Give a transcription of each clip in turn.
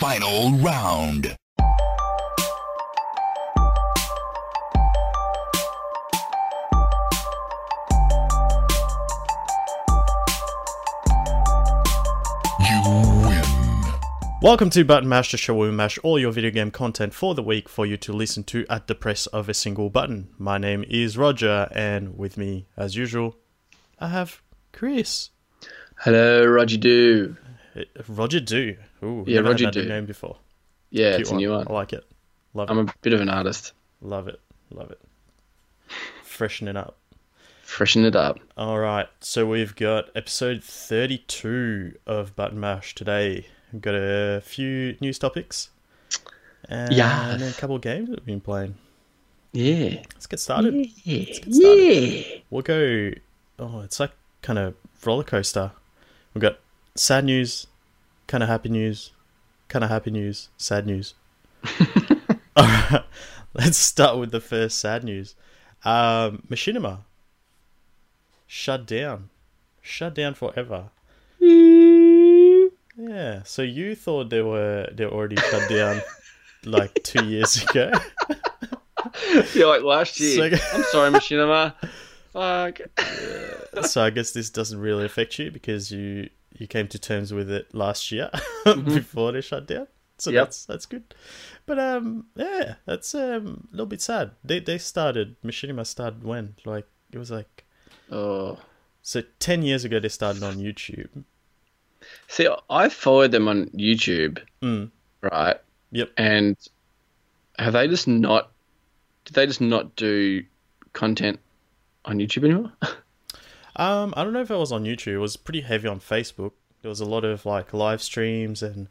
Final round. You win. Welcome to Button Mash, the show where we mash all your video game content for the week for you to listen to at the press of a single button. My name is Roger, and with me, as usual, I have Chris. Hello, Roger Do. Roger Do. Ooh, Yeah, Roger had Do. name before. Yeah, Cute it's a new one. I like it. Love I'm it. a bit of an artist. Love it. Love it. Freshen it up. Freshen it up. All right, so we've got episode 32 of Button Mash today. We've got a few news topics. And, Yes. and a couple of games that we've been playing. Yeah. Let's get started. Yeah. get started. We'll go. Oh, it's like kind of roller coaster. We've got sad news, kind of happy news, kind of happy news, sad news. All right, let's start with the first sad news. Um, Machinima shut down, shut down forever. Yeah. So you thought they were they were already shut down like two years ago. yeah, like last year. So- I'm sorry, Machinima. Fuck. so I guess this doesn't really affect you because you you came to terms with it last year before they shut down. So Yep. that's that's good. But um yeah, that's um a little bit sad. They they started Machinima started when? Like it was like Oh. so ten years ago they started on YouTube. See, I followed them on YouTube, Mm. right? Yep. And have they just not? Did they just not do content on YouTube anymore? Um I don't know if it was on YouTube. It was pretty heavy on Facebook. There was a lot of like live streams and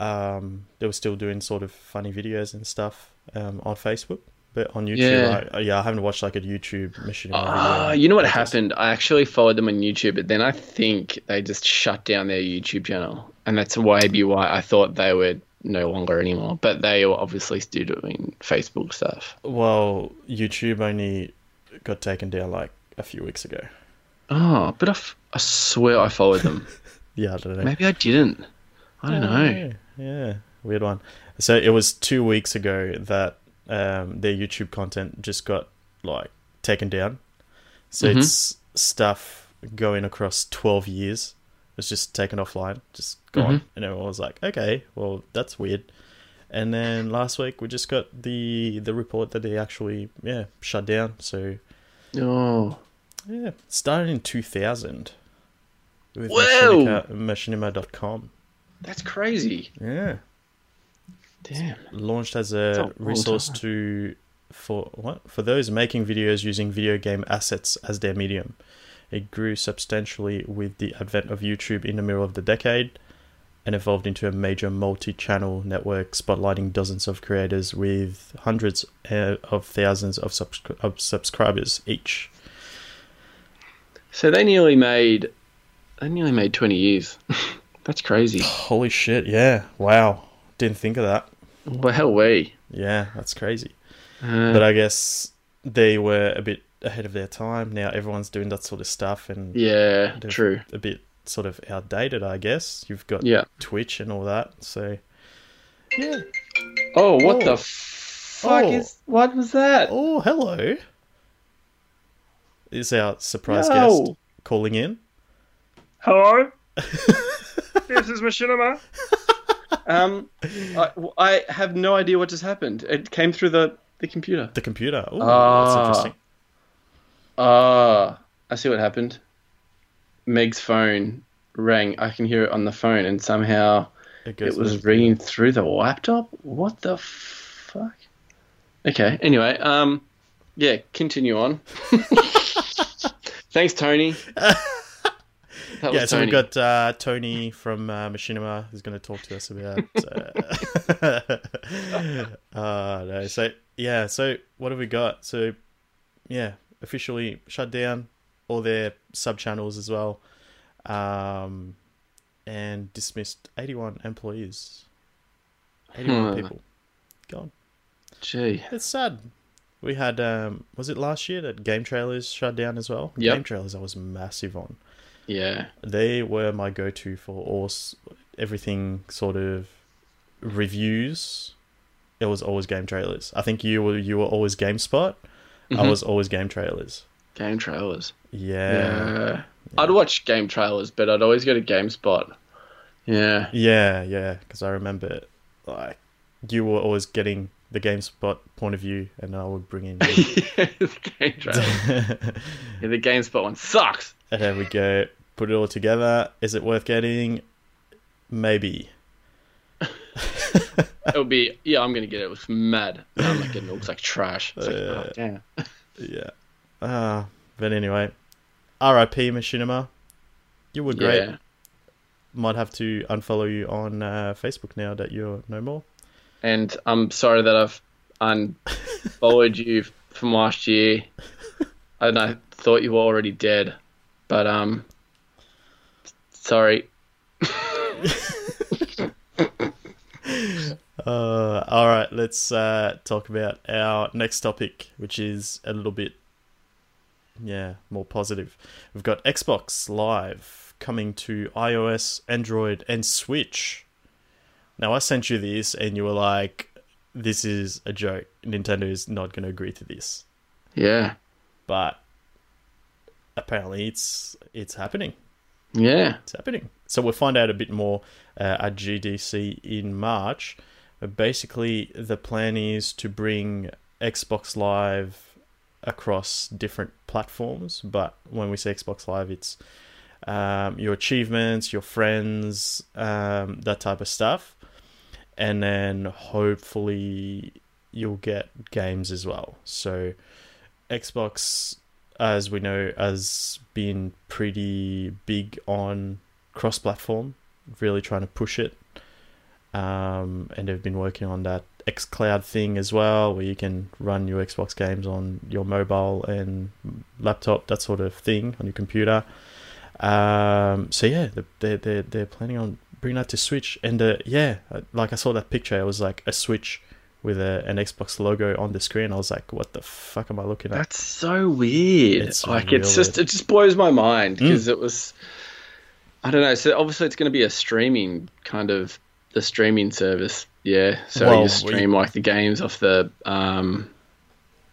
um they were still doing sort of funny videos and stuff um on Facebook. But on YouTube, Yeah. I, yeah, I haven't watched like a YouTube Machinima Ah, you know what happened? I actually followed them on YouTube, but then I think they just shut down their YouTube channel, and that's maybe why I thought they were no longer anymore. But they were obviously still doing Facebook stuff. Well, YouTube only got taken down like a few weeks ago. Oh, but I, f- I swear I followed them. Yeah, I don't know. maybe I didn't. I don't know. Yeah, weird one. So it was two weeks ago that um, their YouTube content just got like taken down. So Mhm. it's stuff going across twelve years. It's just taken offline, just gone. And everyone was like, "Okay, well, that's weird." And then last week we just got the the report that they actually yeah shut down. So Oh, Yeah, started in 2000 with Whoa! Machinima.com. that's crazy. Yeah, Damn. launched as a resource time. to for what for those making videos using video game assets as their medium. It grew substantially with the advent of YouTube in the middle of the decade and evolved into a major multi-channel network spotlighting dozens of creators with hundreds uh, of thousands of, of subscribers each. So they nearly made. They nearly made twenty years. that's crazy. Holy shit, yeah. Wow. Didn't think of that. Well, we. Yeah, that's crazy. Uh, But I guess they were a bit ahead of their time. Now everyone's doing that sort of stuff and yeah, true. a bit sort of outdated, I guess. You've got Yeah. Twitch and all that. So Yeah. Oh, what Oh. the fuck Oh. is? What was that? Oh, hello. Is our surprise Yo. guest calling in? Hello, this is Machinima. um, I, I have no idea what just happened. It came through the the computer. The computer. Oh, that's Ah. interesting. Ah, I see what happened. Meg's phone rang. I can hear it on the phone, and somehow It it was with- ringing through the laptop. What the fuck? Okay. Anyway, um, yeah, continue on. Thanks, Tony. That Yeah, so Tony. we've got uh, Tony from uh, Machinima who's going to talk to us about. Uh, uh, no, so yeah, so what have we got? So yeah, officially shut down all their sub channels as well, um, and dismissed eighty-one employees. Eighty-one Hmm. people gone. Gee. It's sad. We had um, was it last year that Game Trailers shut down as well? Yep. Game Trailers I was massive on Yeah. they were my go-to for all everything sort of reviews, it was always game trailers. I think you were you were always GameSpot. I Mhm. was always game trailers. Game trailers. Yeah. Yeah. I'd watch game trailers, but I'd always go to GameSpot. Yeah. Yeah, yeah, because I remember like you were always getting the GameSpot point of view, and I would bring in. the. Yeah, the GameSpot one sucks. and there we go. Put it all together. Is it worth getting? Maybe. It'll be yeah. I'm gonna get it. It looks mad. I'm not getting it. It looks like trash. It's like, oh, damn. Yeah. Uh, but anyway, R.I.P. Machinima. You were great. Yeah. Might have to unfollow you on uh, Facebook now that you're no more. And I'm sorry that I've unfollowed you from last year. And I thought you were already dead, but um, sorry. Uh, all right, let's uh, talk about our next topic, which is a little bit, yeah, more positive. We've got Xbox Live coming to iOS, Android, and Switch. Now, I sent you this, and you were like, "This is a joke. Nintendo is not going to agree to this." Yeah. But apparently, it's it's happening. Yeah. it's happening. So we'll find out a bit more uh, at GDC in March. But basically, the plan is to bring Xbox Live across different platforms. But when we say Xbox Live, it's um, your achievements, your friends, um, that type of stuff. And then hopefully you'll get games as well. So Xbox, as we know, has been pretty big on cross platform, really trying to push it. Um, and they've been working on that xCloud thing as well, where you can run your Xbox games on your mobile and laptop, that sort of thing, on your computer. Um, so yeah, they're they're they're planning on bringing that to Switch, and uh, yeah, like I saw that picture, it was like a Switch with a, an Xbox logo on the screen. I was like, what the fuck am I looking at? That's so weird. It's like it's just weird. it just blows my mind Mm. because it was I don't know. So obviously it's going to be a streaming kind of the streaming service. Yeah. So Well, you stream like the games off the um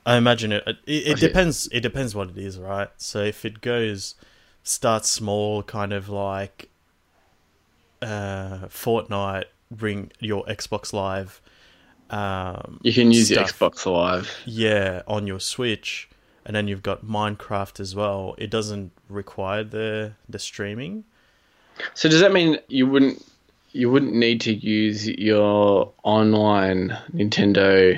I imagine it. It, it depends. It depends what it is, right? So if it goes, start small, kind of like uh, Fortnite, bring your Xbox Live. Um, you can use your Xbox Live. Yeah, on your Switch, and then you've got Minecraft as well. It doesn't require the the streaming. So does that mean you wouldn't you wouldn't need to use your online Nintendo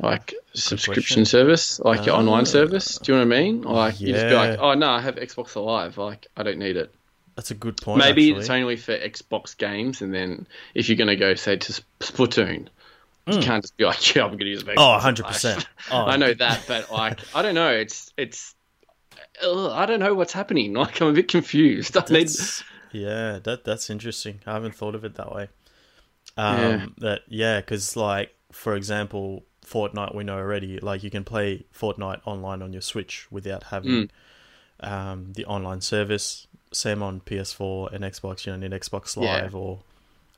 like subscription question. service, like your Ah. online service? Do you know what I mean? Like you just be like, oh no, I have Xbox Live. Like I don't need it. That's a good point. Maybe actually. it's only for Xbox games, and then if you're going to go say to Sp- Splatoon, you can't just be like, yeah, I'm going to use Xbox. Mm. Oh, 100 percent. Oh, I know that, but like, I don't know. It's it's. Ugh, I don't know what's happening. Like, I'm a bit confused. I need, yeah, that that's interesting. I haven't thought of it that way. Um, Yeah. That yeah, because like for example, Fortnite we know already. Like you can play Fortnite online on your Switch without having um, the online service. Same on PS4 and Xbox. You don't need Xbox Yeah. Live or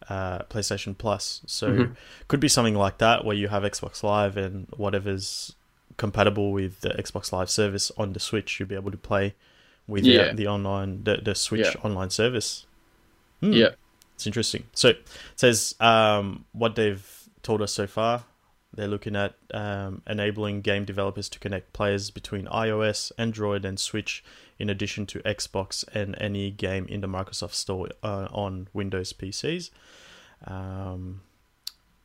uh, PlayStation Plus. So Mhm. could be something like that where you have Xbox Live and whatever's compatible with the Xbox Live service on the Switch, you'll be able to play with Yeah. the, the online the, the Switch Yeah. online service. Hmm. yeah, It's interesting. So it says um, what they've told us so far. They're looking at um, enabling game developers to connect players between iOS, Android, and Switch, in addition to Xbox and any game in the Microsoft Store uh, on Windows PCs. Um,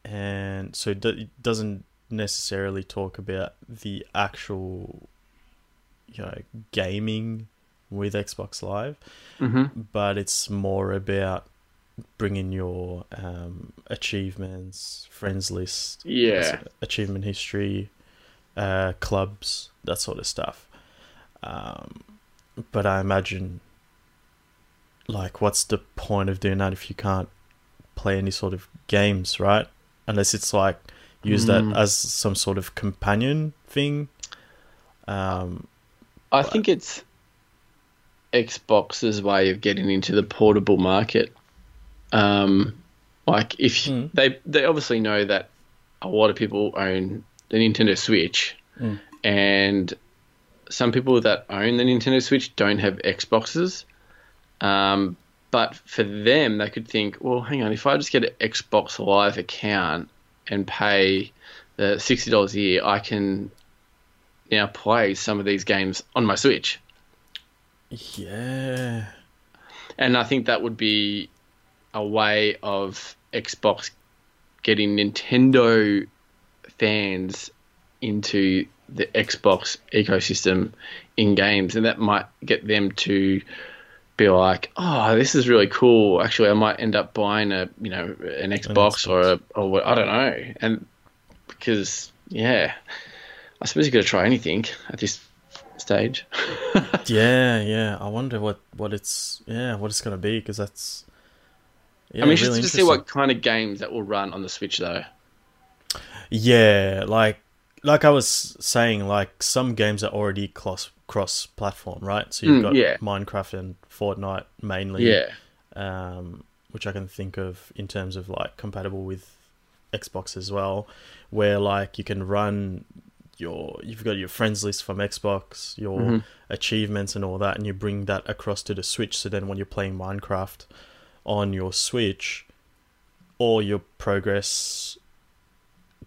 and so it do- it doesn't necessarily talk about the actual, you know, gaming with Xbox Live hmm but it's more about bringing your um, achievements, friends list, yeah. achievement history, uh, clubs, that sort of stuff. Um, but I imagine, like, what's the point of doing that if you can't play any sort of games, right? Unless it's like use that Mm. as some sort of companion thing. Um, I think it's Xbox's way of getting into the portable market. Um, Like if Mm. they they obviously know that a lot of people own the Nintendo Switch, Mm. and some people that own the Nintendo Switch don't have Xboxes. Um, but for them, they could think, well, hang on, if I just get an Xbox Live account and pay the sixty dollars a year, I can now play some of these games on my Switch. Yeah. And I think that would be a way of Xbox getting Nintendo fans into the Xbox ecosystem in games, and that might get them to be like, "Oh, this is really cool." Actually, I might end up buying a you know an Xbox, or a or what- I don't know, and because yeah, I suppose you got to try anything at this stage. Yeah, yeah. I wonder what what it's yeah what it's gonna be because that's. Yeah, I'm interested really to see what kind of games that will run on the Switch, though. Yeah, like like I was saying, like some games are already cross cross platform, right? So you've Mm, got yeah. Minecraft and Fortnite mainly. Yeah, um, which I can think of in terms of like compatible with Xbox as well, where like you can run your you've got your friends list from Xbox, your Mhm. achievements and all that, and you bring that across to the Switch. So then when you're playing Minecraft on your Switch, all your progress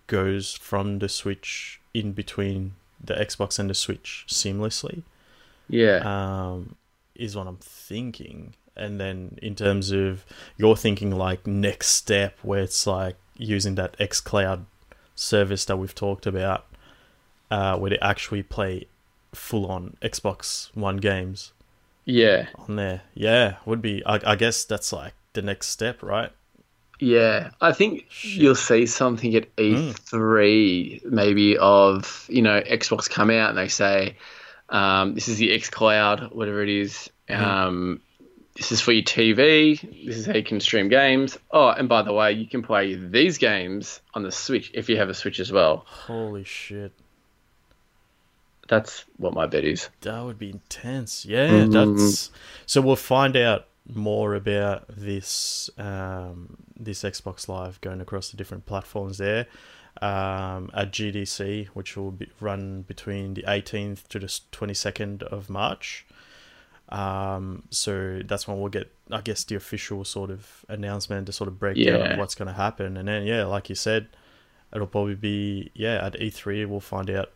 goes from the Switch in between the Xbox and the Switch seamlessly yeah. um, is what I'm thinking. And then in terms of you're thinking like next step where it's like using that xCloud service that we've talked about, uh, where they actually play full on Xbox One games Yeah, on there. Yeah, would be. I, I guess that's like the next step, right? yeah. I think Shit. you'll see something at E3, maybe of you know Xbox come out and they say, um, "This is the X Cloud, whatever it is. Um, this is for your TV. This is how you can stream games. Oh, and by the way, you can play these games on the Switch if you have a Switch as well. Holy shit. That's what my bet is. That would be intense. Yeah, Mhm. that's so. We'll find out more about this um, this Xbox Live going across the different platforms there um, at GDC, which will be run between the 18th to the 22nd of March. Um, so that's when we'll get, I guess, the official sort of announcement, to sort of breakdown Yeah. of what's going to happen, and then yeah, like you said, it'll probably be yeah at E3 we'll find out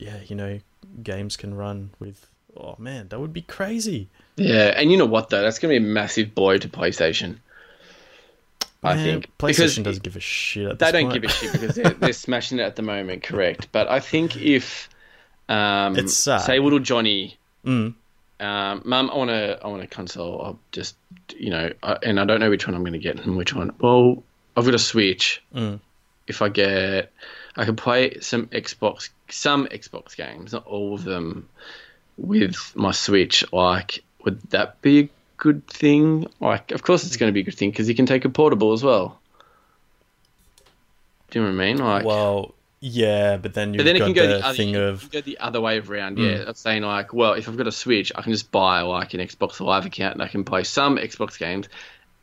yeah, you know, games can run with. Oh man, that would be crazy. Yeah, and you know what though? That's going to be a massive blow to PlayStation. I think PlayStation because doesn't give a shit. At they don't point. give a shit because they're, they're smashing it at the moment, correct? But I think if, um, It's sad. say little Johnny, Mm, um, Mum, I want to, I want a console. I'll just, you know, I, and I don't know which one I'm going to get and which one. Well, I've got a Switch. mm. If I get, I can play some Xbox, some Xbox games, not all of them, with my Switch. Like, would that be a good thing? Like, of course it's going to be a good thing because you can take a portable as well. Do you know what I mean? Like, Well, yeah, but then you've but then it can go the, the, other, thing of go the other way around. Mm. Yeah, that's saying like, well, if I've got a Switch, I can just buy like an Xbox Live account and I can play some Xbox games,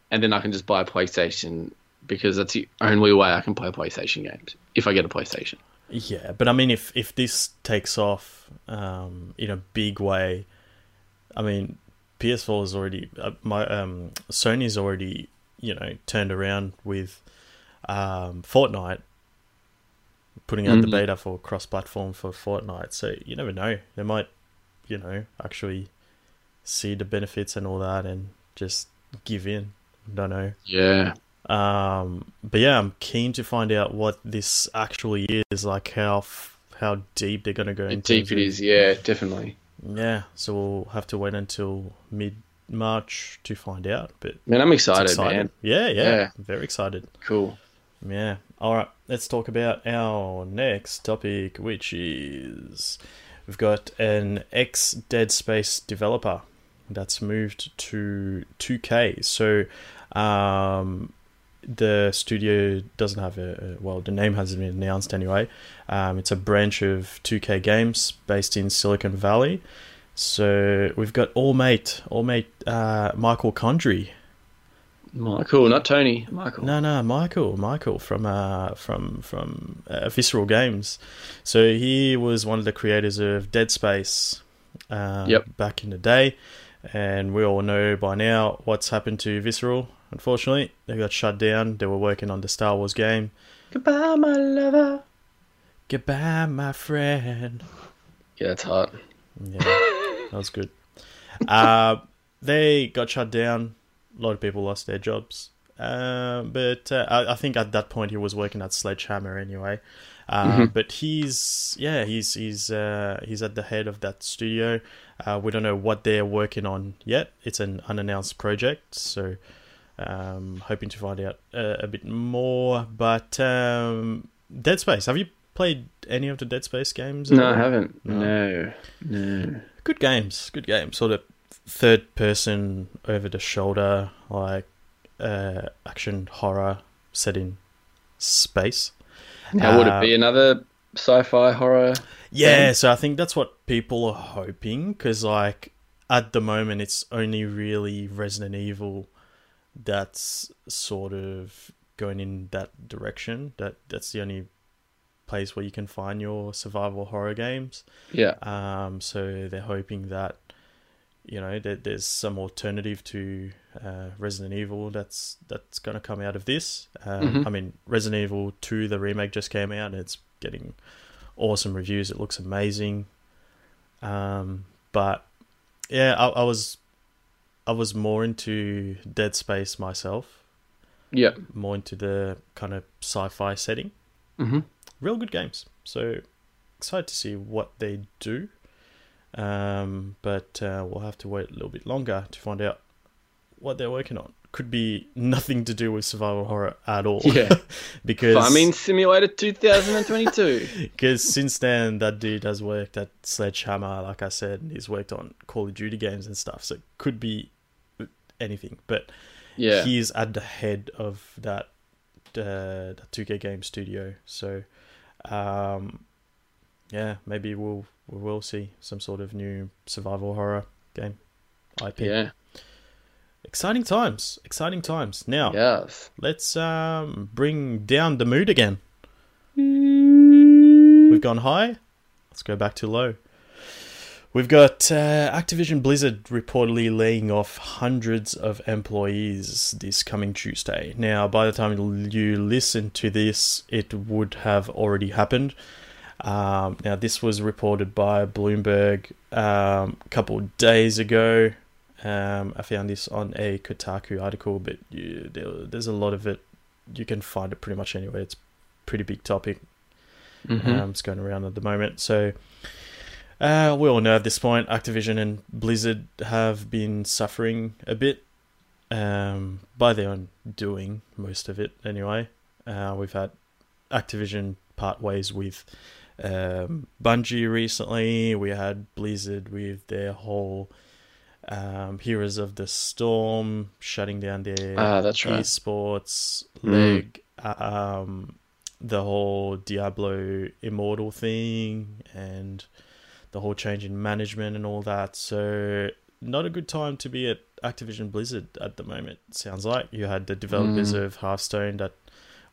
and then I can just buy a PlayStation because that's the only way I can play PlayStation games if I get a PlayStation. yeah, but I mean, if if this takes off um, in a big way, I mean, PS4 is already uh, my um, Sony's already you know turned around with um, Fortnite, putting out the Mhm. beta for cross-platform for Fortnite. So you never know; they might, you know, actually see the benefits and all that, and just give in. Don't know. Yeah, Um, but yeah, I'm keen to find out what this actually is, like how f- how deep they're gonna go. in deep it is. Yeah, definitely. Yeah, so we'll have to wait until mid March to find out. But Man, I'm excited, exciting. man. Yeah, yeah, Yeah. very excited. Cool. Yeah. All right, let's talk about our next topic, which is we've got an ex Dead Space developer that's moved to 2K. So, um, the studio doesn't have a, well, the name hasn't been announced anyway. Um, it's a branch of 2K Games based in Silicon Valley. So we've got All Mate, All Mate, uh, Michael Condrey Michael, not Tony. Michael. No, no, Michael, Michael from uh, from from uh, Visceral Games. So he was one of the creators of Dead Space. Uh, Yep. Back in the day, and we all know by now what's happened to Visceral. Unfortunately, they got shut down. They were working on the Star Wars game. Goodbye, my lover. Goodbye, my friend. Yeah, it's hot. Yeah, that was good. Uh, they got shut down. A lot of people lost their jobs. Uh, but uh, I, I think at that point he was working at Sledgehammer anyway. Uh, But he's yeah he's he's uh, he's at the head of that studio. Uh, we don't know what they're working on yet. It's an unannounced project, so um, hoping to find out uh, a bit more. But um, Dead Space, have you played any of the Dead Space games? No. I haven't. No, no. good games good games sort of third person over the shoulder like uh action horror set in space Now, would Uh, it be another sci-fi horror? yeah Game? so i think that's what people are hoping because like at the moment it's only really resident evil that's sort of going in that direction that that's the only place where you can find your survival horror games Yeah. Um, so they're hoping that you know that there's some alternative to uh, Resident Evil that's that's going to come out of this. Um, Mhm. I mean, Resident Evil Two, the remake just came out, and it's getting awesome reviews. It looks amazing. Um, but yeah, I, I was I was more into Dead Space myself, Yeah. more into the kind of sci-fi setting hmm real good games. So excited to see what they do. Um, but uh, we'll have to wait a little bit longer to find out what they're working on. Could be nothing to do with survival horror at all. Yeah. because Farming Simulator 2022. because since then that dude has worked at Sledgehammer, like I said, and he's worked on Call of Duty games and stuff. So it could be anything. But Yeah. he's at the head of that uh, the 2K game studio. So, um, yeah, maybe we'll we will see some sort of new survival horror game IP. yeah. Exciting times, exciting times. Now Yes. let's um, bring down the mood again. We've gone high. Let's go back to low. We've got uh, Activision Blizzard reportedly laying off hundreds of employees this coming Tuesday. Now, by the time you listen to this, it would have already happened. Um, now, this was reported by Bloomberg um, a couple days ago. Um, I found this on a Kotaku article, but you, there, there's a lot of it. You can find it pretty much anywhere. It's a pretty big topic. hmm Um, it's going around at the moment. So uh, we all know at this point, Activision and Blizzard have been suffering a bit um, by their own doing, most of it anyway. Uh, we've had Activision part ways with um, Bungie recently. We had Blizzard with their whole um, Heroes of the Storm shutting down their Ah, that's right. esports Mm. leg, um, the whole Diablo Immortal thing, and the whole change in management and all that. So, not a good time to be at Activision Blizzard at the moment. Sounds like you had the developers Mm. of Hearthstone that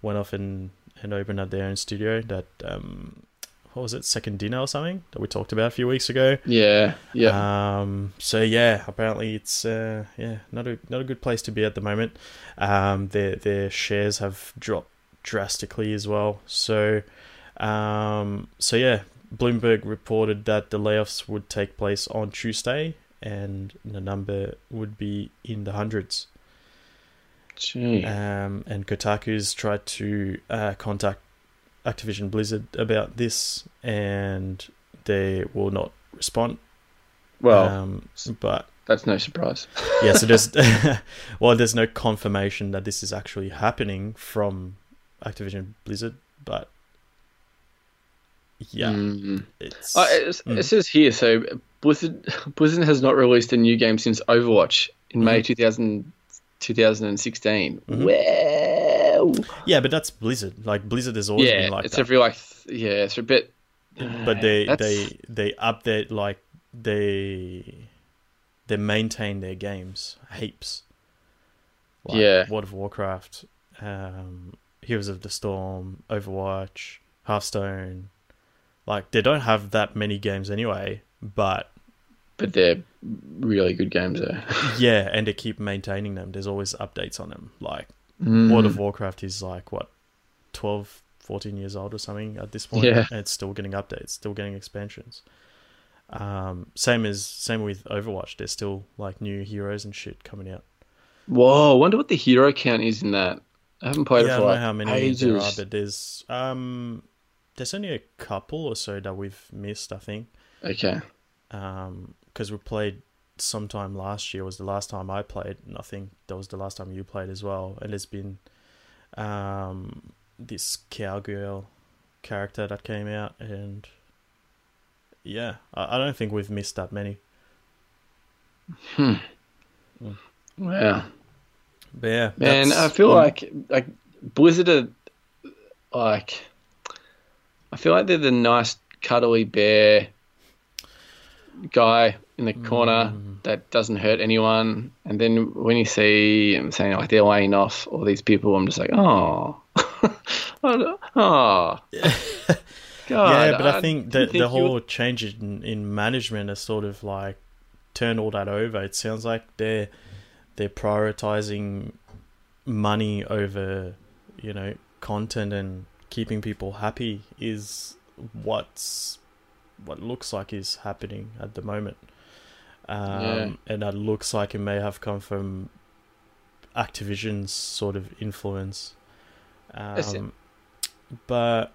went off and and opened up their own studio. That um, what was it, Second Dinner or something that we talked about a few weeks ago. Yeah. Yeah. Um, so yeah, apparently it's uh, yeah not a not a good place to be at the moment. Um, their their shares have dropped drastically as well. So um, so yeah, Bloomberg reported that the layoffs would take place on Tuesday, and the number would be in the hundreds. Gee. Um, and Kotaku's tried to uh, contact Activision Blizzard about this, and they will not respond. well, um, but that's no surprise. yeah, so there's well, there's no confirmation that this is actually happening from Activision Blizzard, but yeah, Mm. it's Uh, it's, Mm. It says here, so Blizzard, Blizzard has not released a new game since Overwatch in May Mhm. 2000, 2016. Mhm. Wow. yeah, but that's Blizzard. Like Blizzard has always Yeah, been like it's that. every like, th- yeah, it's a bit. but they That's- they they update like they they maintain their games heaps Like Yeah. World of Warcraft, um, Heroes of the Storm, Overwatch, Hearthstone. Like they don't have that many games anyway, but but they're really good games though. yeah, and they keep maintaining them. There's always updates on them. Like Mm. World of Warcraft is like what 12, 14 years old or something at this point, Yeah. and it's still getting updates, still getting expansions. Um, same as same with Overwatch. There's still like new heroes and shit coming out. Whoa, I wonder what the hero count is in that. I haven't played yeah, I don't for know how many ages. there are, but there's um, there's only a couple or so that we've missed. I think Okay. um, because we played sometime last year was the last time I played. and I think that was the last time you played as well. And there's been um this cowgirl character that came out, and yeah, I, I don't think we've missed that many. Wow. But yeah, Man, I feel mm, like like Blizzard are like I feel like they're the nice cuddly bear guy in the corner Mm. that doesn't hurt anyone. And then when you see them saying like they're laying off all these people, I'm just like, oh, oh, God. yeah, but I think the didn't the whole would- change in, in management has sort of like turned all that over. It sounds like they're they're prioritizing money over you know content and keeping people happy is what's what looks like is happening at the moment. Um, Yeah. and that looks like it may have come from Activision's sort of influence. Um, but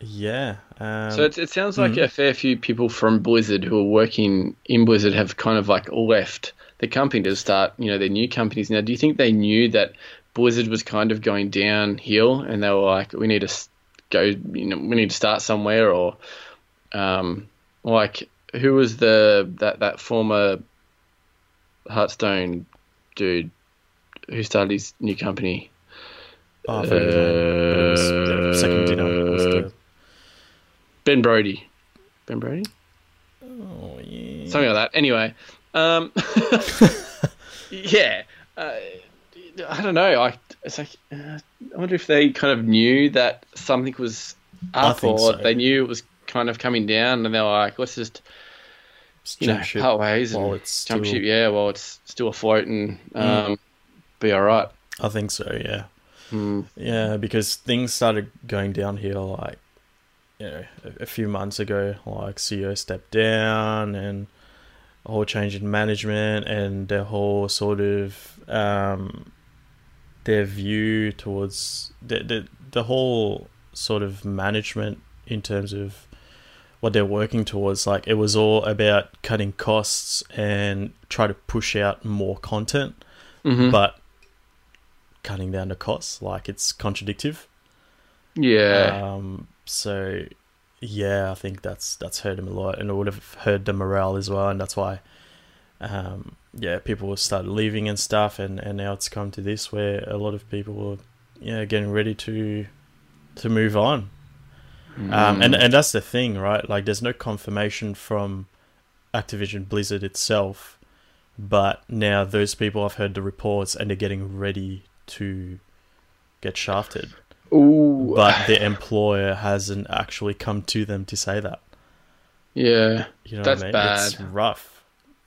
yeah, um, So it, it sounds like Mhm. a fair few people from Blizzard who are working in Blizzard have kind of like left the company to start, you know, their new companies. Now, do you think they knew that Blizzard was kind of going downhill and they were like, we need to go, you know, we need to start somewhere or, um, like who was the, that, that former Hearthstone dude who started his new company? Oh, I forget his name. But it was second dinner Ben Brode. Ben Brode? oh yeah. something like that. Anyway, um, yeah, uh, I don't know. I it's like uh, I wonder if they kind of knew that something was up, or so. they knew it was kind of coming down, and they were like, let's just you know Jump ship part ways and it's jump still- ship. Yeah, while it's still afloat and um, Mm. be all right. I think so. Yeah. Mm. Yeah, because things started going downhill like you know a, a few months ago. Like CEO stepped down and a whole change in management and their whole sort of um, their view towards the, the the whole sort of management in terms of what they're working towards. Like it was all about cutting costs and try to push out more content, Mhm. but cutting down the costs. Like it's contradictive. yeah, Um, so yeah, I think that's that's hurt him a lot, and it would have hurt the morale as well, and that's why, um, yeah, people started leaving and stuff, and and now it's come to this where a lot of people are, yeah, getting ready to to move on. Um, and and that's the thing, right? Like, there's no confirmation from Activision Blizzard itself, but now those people have heard the reports and they're getting ready to get shafted Ooh, but the employer hasn't actually come to them to say that. yeah, You know That's what I mean? It's bad.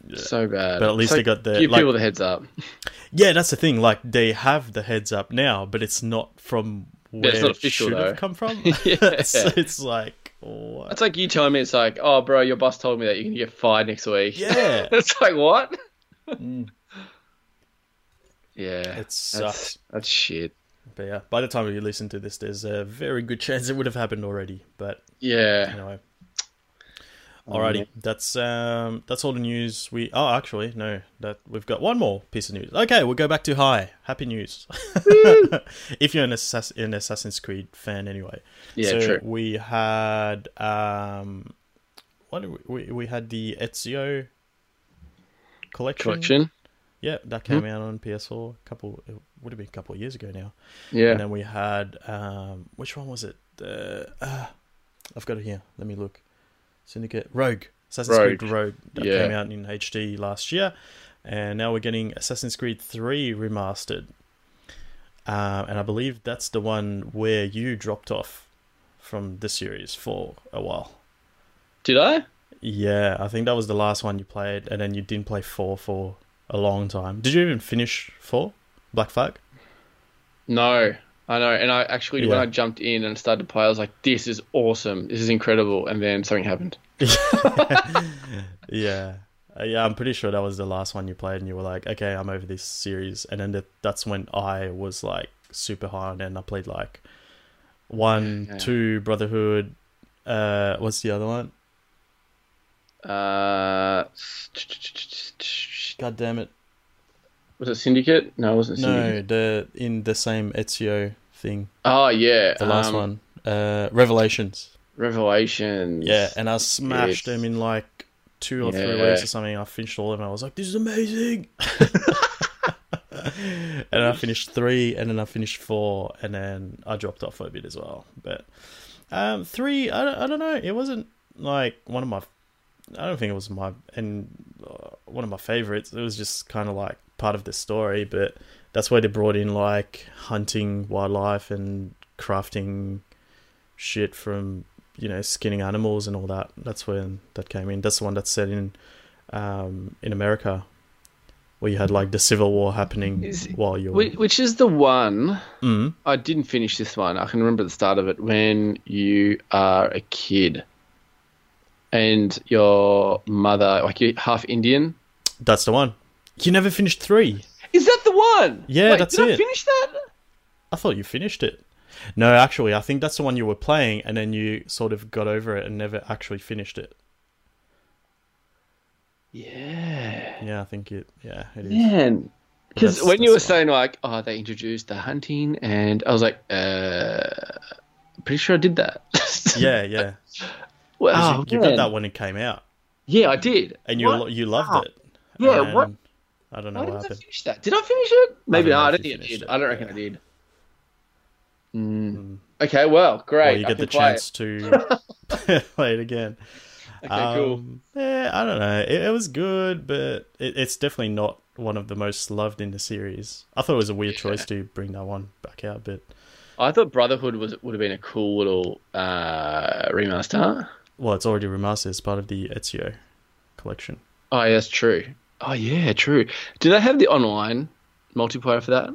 Rough. so bad. But at least So they got the give like, people the heads up. yeah. That's the thing. Like they have the heads up now, but it's not from where it's not it should though. have come from. Yeah. so it's like what? It's like you telling me it's like, oh, bro, your boss told me that you're gonna get fired next week. yeah, it's like what? Mm, Yeah, it that's sucks. that's shit. But yeah, by the time you listen to this, there's a very good chance it would have happened already. But Yeah, anyway. Alrighty, man. that's um, that's all the news we. Oh, actually, no, that we've got one more piece of news. Okay, we'll go back to high. Happy news. if you're an, Assass- an Assassin's Creed fan, anyway. yeah, so true. we had um, what we, we we had the Ezio collection. Collection. Yeah, that came out on PS4 a couple. It would have been a couple of years ago now. Yeah, And then we had um, which one was it? Uh, uh, I've got it here. Let me look. Syndicate Rogue. Assassin's Rogue. Creed Rogue that Yeah. came out in HD last year. and now we're getting Assassin's Creed 3 remastered. Uh, and I believe that's the one where you dropped off from the series for a while. Did I? Yeah, I think that was the last one you played, and then you didn't play 4 for a long time. Did you even finish 4? Black Flag? No, I know. And I actually, when I jumped in and started to play, I was like, "This is awesome. This is incredible." And then something happened. yeah. Yeah, I'm pretty sure that was the last one you played, and you were like, okay, I'm over this series. And then that, that's when I was like super high on it, and I played like one, Yeah. two, Brotherhood. Uh, what's the other one? Uh, God damn it. Was it Syndicate? No, it wasn't Syndicate. No, the in the same Ezio thing, Oh yeah, the last um, one. Uh, Revelations. Revelations. Yeah, and I smashed Yes. them in like two or three Yeah. weeks or something. I finished all of them. I was like, "This is amazing." and I finished three, and then I finished four, and then I dropped off for a bit as well. But um, three, I don't, I don't know. It wasn't like one of my. I don't think it was my and uh, one of my favorites. It was just kind of like part of the story, but that's where they brought in like hunting wildlife and crafting shit from you know skinning animals and all that. That's when that came in. That's the one that's set in um, in America, where you had like the Civil War happening Is- while you're. Which, which is the one Mm. I didn't finish this one. I can remember the start of it when you are a kid, and your mother, like you're half Indian. That's the one. You never finished three. Is that the one? Yeah, Wait, that's did I finish that? I thought you finished it. No, actually, I think that's the one you were playing, and then you sort of got over it and never actually finished it. Yeah. Yeah, I think it. Yeah, it is. Man. Because when you were saying like, oh, they introduced the hunting, and I was like, uh, pretty sure I did that. Yeah, yeah. 'Cause Wow, you, you got that when it came out, Yeah, I did. and you What? you loved Wow. it. Yeah, And what? I don't know Why what didn't I happened. finish that? Did I finish it? Maybe don't know not. I if don't think I did. it, I don't reckon yeah. I did. Mm. Okay, well, great. Well, you I get the play chance to play it again. It. Okay, cool. Um, Yeah, I don't know. It, it was good, but it, it's definitely not one of the most loved in the series. I thought it was a weird Yeah. choice to bring that one back out, but I thought Brotherhood was would have been a cool little uh, remaster. well, it's already remastered as part of the Ezio collection. Oh, yeah, that's true. Oh, yeah, true. Did they have the online multiplayer for that?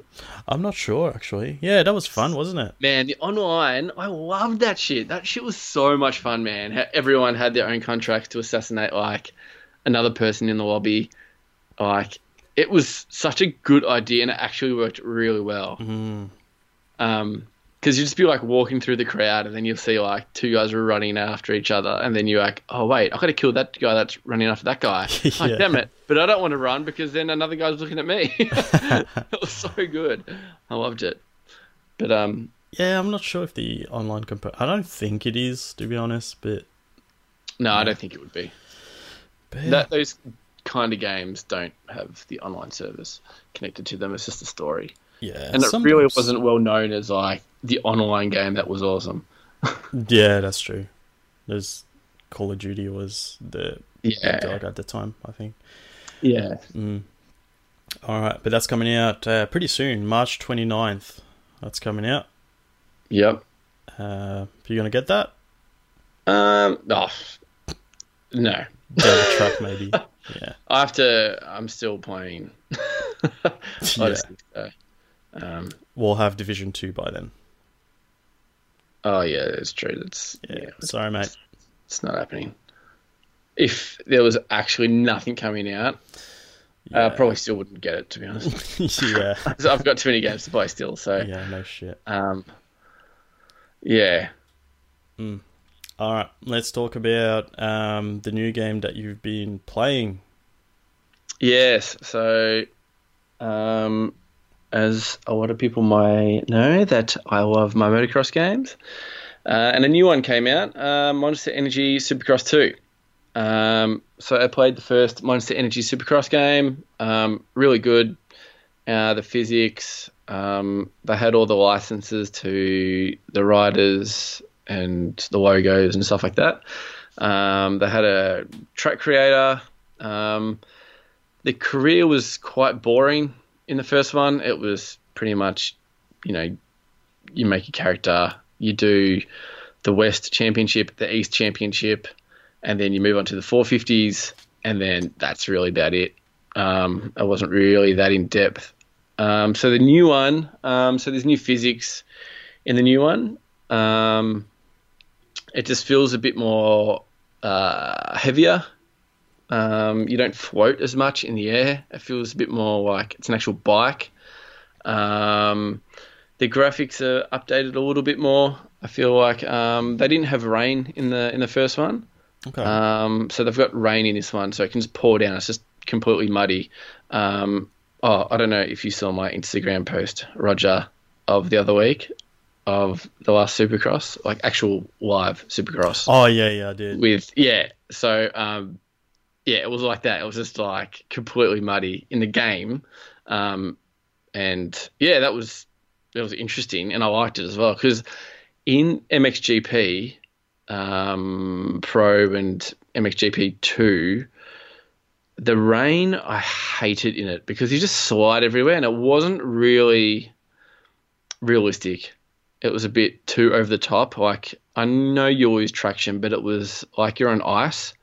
I'm not sure actually. Yeah, that was fun, wasn't it? Man, the online, I loved that shit. That shit was so much fun, man. How Everyone had their own contracts to assassinate like another person in the lobby. Like it was such a good idea, and it actually worked really well. Mm. Um, because you just be like walking through the crowd, and then you'll see like two guys are running after each other, and then you're like, oh wait, i've got to kill that guy that's running after that guy. Yeah. Like, damn it! But I don't want to run because then another guy's looking at me. it was so good. I loved it. But um, Yeah, I'm not sure if the online comp. I don't think it is, to be honest. But, no, I don't think it would be. but. That those kind of games don't have the online service connected to them. It's just a story, yeah, and it some- really wasn't well known as like the online game that was awesome. Yeah, that's true. There's Call of Duty was the Yeah, dog at the time, I think. yeah. Mm. All right, but that's coming out uh, pretty soon, March 29th. That's coming out. Yep. Uh, you gonna get that? Um, oh, no. Down maybe. Yeah. I have to. I'm still playing. Yeah. Odyssey, so, um, We'll have Division Two by then. oh yeah, it's true. That's Yeah. yeah. Sorry, mate. It's not happening. If there was actually nothing coming out, I probably still wouldn't get it. To be honest, yeah. I've got too many games to play still. So, Yeah. No shit. um, yeah. All right. Let's talk about um, the new game that you've been playing. Yes. So, um, as a lot of people may know, that I love my motocross games, uh, and a new one came out, uh, Monster Energy Supercross Two. Um, so I played the first Monster Energy Supercross game. Um, really good. Uh, the physics. Um, they had all the licenses to the riders and the logos and stuff like that. Um, they had a track creator. Um, the career was quite boring in the first one. It was pretty much, you know, you make a character, you do the West Championship, the East Championship, and then you move on to the 450s, and then that's really about it. Um, it wasn't really that in depth. Um, so the new one, um, so there's new physics in the new one. Um, it just feels a bit more uh, heavier. Um, you don't float as much in the air. It feels a bit more like it's an actual bike. Um, the graphics are updated a little bit more. I feel like um, they didn't have rain in the in the first one, Okay. um, so they've got rain in this one, so it can just pour down. It's just completely muddy. Um, oh, I don't know if you saw my Instagram post, Roger, of the other week of the last Supercross, like actual live Supercross oh yeah, yeah, I did. with yeah. So um, yeah, it was like that. It was just like completely muddy in the game, um, and yeah, that was that was interesting, and I liked it as well because in MXGP um, Pro and MXGP two. The rain, I hated in it because you just slide everywhere, and it wasn't really realistic. It was a bit too over the top. Like I know you lose traction, but it was like you're on ice,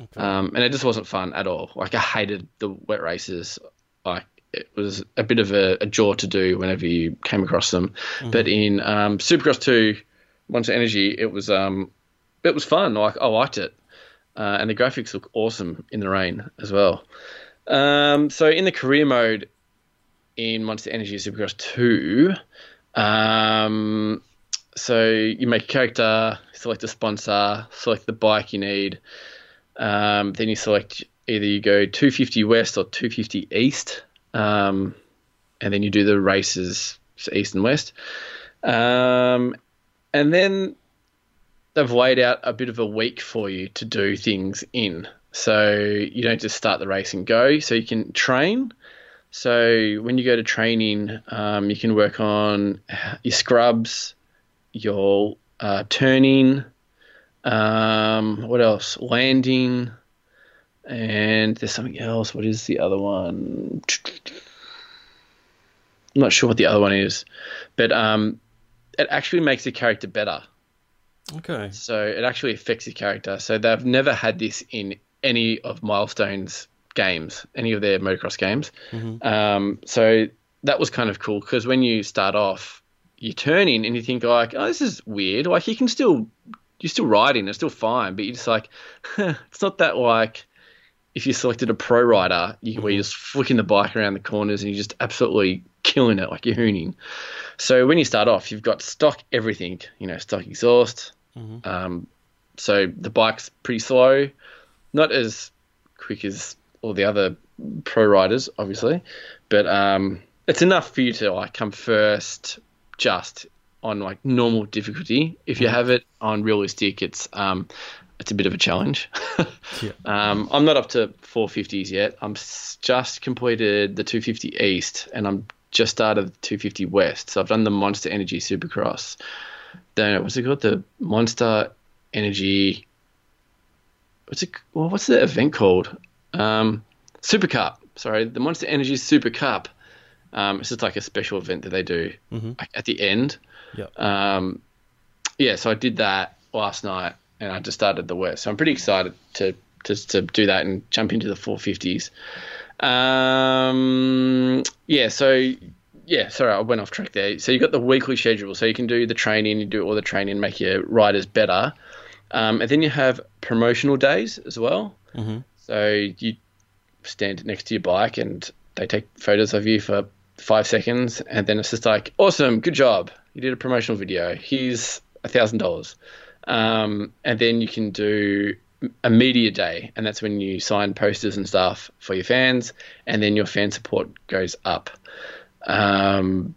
Okay. um, and it just wasn't fun at all. Like I hated the wet races. Like it was a bit of a, a jaw to do whenever you came across them. But in um, Supercross Two, Monster Energy, it was um, it was fun. Like I liked it, uh, and the graphics look awesome in the rain as well. Um, so in the career mode in Monster Energy Supercross Two, um, so you make a character, select a sponsor, select the bike you need. Um, then you select either you go 250 west or 250 east, um, and then you do the races so east and west. Um, and then they've laid out a bit of a week for you to do things in. So you don't just start the race and go. So you can train. So when you go to training, um, you can work on your scrubs, your uh, turning, um, what else? Landing, and there's something else. What is the other one? I'm not sure what the other one is, but um, it actually makes the character better. okay. So it actually affects your character. So they've never had this in any of Milestone's games, any of their motocross games. Um, so that was kind of cool because when you start off, you turn in and you think like, oh, this is weird. Like you can still, you're still riding, it's still fine, but you're just like, it's not that like if you selected a pro rider, you, where you're just flicking the bike around the corners and you're just absolutely killing it, like you're hooning. So when you start off, you've got stock everything, you know, stock exhaust. Um, so the bike's pretty slow, not as quick as all the other pro riders, obviously, but um, it's enough for you to like come first, just on like normal difficulty. If you have it on realistic, it's um, it's a bit of a challenge. Yeah. um, I'm not up to 450s yet. I'm just completed the 250 East, and I'm just started the 250 West. So I've done the Monster Energy Supercross. Then what's it called? The Monster Energy. What's it? Well, what's the event called? Um, Super Cup. Sorry, the Monster Energy Super Cup. Um, it's just like a special event that they do like, at the end. Yep. Um, yeah, so I did that last night, and I just started the West. So I'm pretty excited to to, to do that and jump into the 450s. Um, yeah, so yeah, sorry, I went off track there. So you've got the weekly schedule, so you can do the training, you do all the training, make your riders better, um, and then you have promotional days as well. Mm-hmm. So you stand next to your bike and they take photos of you for five seconds, and then it's just like, awesome, good job, you did a promotional video. Here's a thousand dollars, Um, and then you can do a media day, and that's when you sign posters and stuff for your fans, and then your fan support goes up. Um,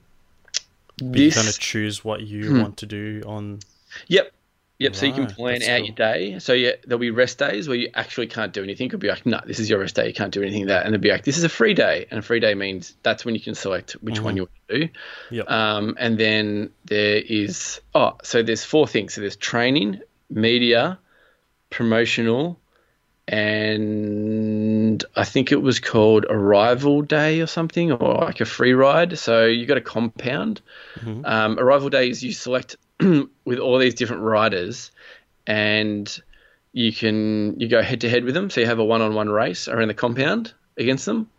But you this- kind of choose what you Hmm. want to do on. Yep. Yep. So you can plan out cool. your day. So yeah, there'll be rest days where you actually can't do anything. It'll be like, no, this is your rest day. You can't do anything that. And it'll be like, this is a free day. And a free day means that's when you can select which one you want to do. Yep. Um, and then there is, oh, so there's four things. So there's training, media, promotional, and I think it was called Arrival Day or something, or like a free ride. So you've got a compound. Um, Arrival Day is you select with all these different riders, and you can you go head to head with them. So you have a one on one race around the compound against them,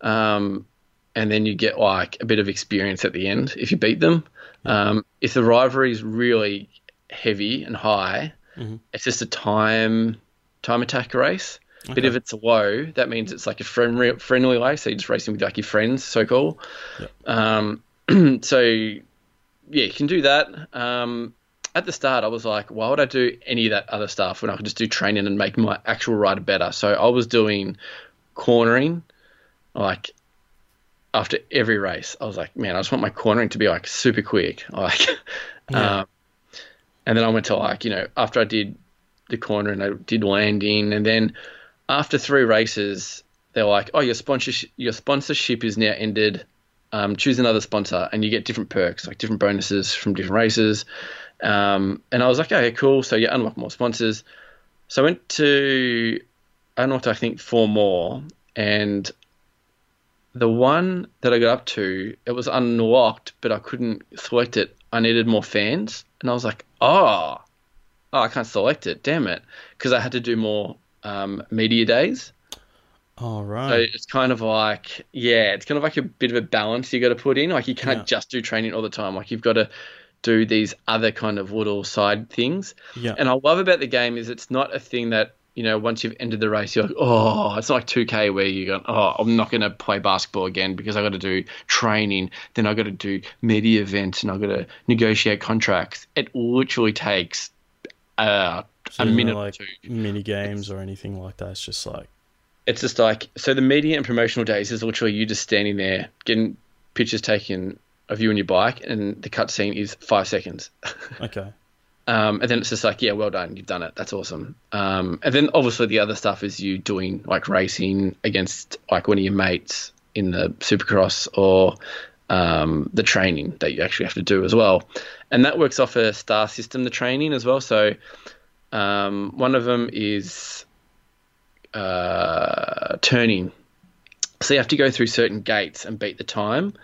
um, and then you get like a bit of experience at the end if you beat them. Um, if the rivalry is really heavy and high, it's just a time time attack race. But if it's low, that means it's like a friendly friendly race. So you're just racing with like your friends, so cool. Um, so yeah, you can do that. Um, at the start, I was like, why would I do any of that other stuff when I could just do training and make my actual rider better? So I was doing cornering, like after every race. I was like, man, I just want my cornering to be like super quick, like. Yeah. Um, and then I went to like you know after I did the corner and I did landing, and then after three races, they're like, oh, your sponsorship your sponsorship is now ended. Um, choose another sponsor, and you get different perks, like different bonuses from different races. Um, and I was like, okay, cool. So you unlock more sponsors. So I went to I unlocked I think four more, and the one that I got up to, it was unlocked, but I couldn't select it. I needed more fans, and I was like, oh, oh, I can't select it. Damn it, because I had to do more um, media days. Oh So right. it's kind of like, yeah, it's kind of like a bit of a balance you got to put in. Like you can't Yeah. just do training all the time. Like you've got to do these other kind of little side things. yeah. And I love about the game is it's not a thing that you know once you've ended the race you're like, oh, it's not like 2K where you go, oh, I'm not going to play basketball again because I got to do training, then I got to do media events, and I got to negotiate contracts. It literally takes uh, So a minute or like two. mini games or anything like that. It's just like it's just like so the media and promotional days is literally you just standing there getting pictures taken of you and your bike and the cutscene is five seconds. Okay. um, and then it's just like yeah well done you've done it that's awesome. Um, and then obviously the other stuff is you doing like racing against like one of your mates in the supercross or um, the training that you actually have to do as well. And that works off a star system the training as well. So um, one of them is uh, turning. So you have to go through certain gates and beat the time,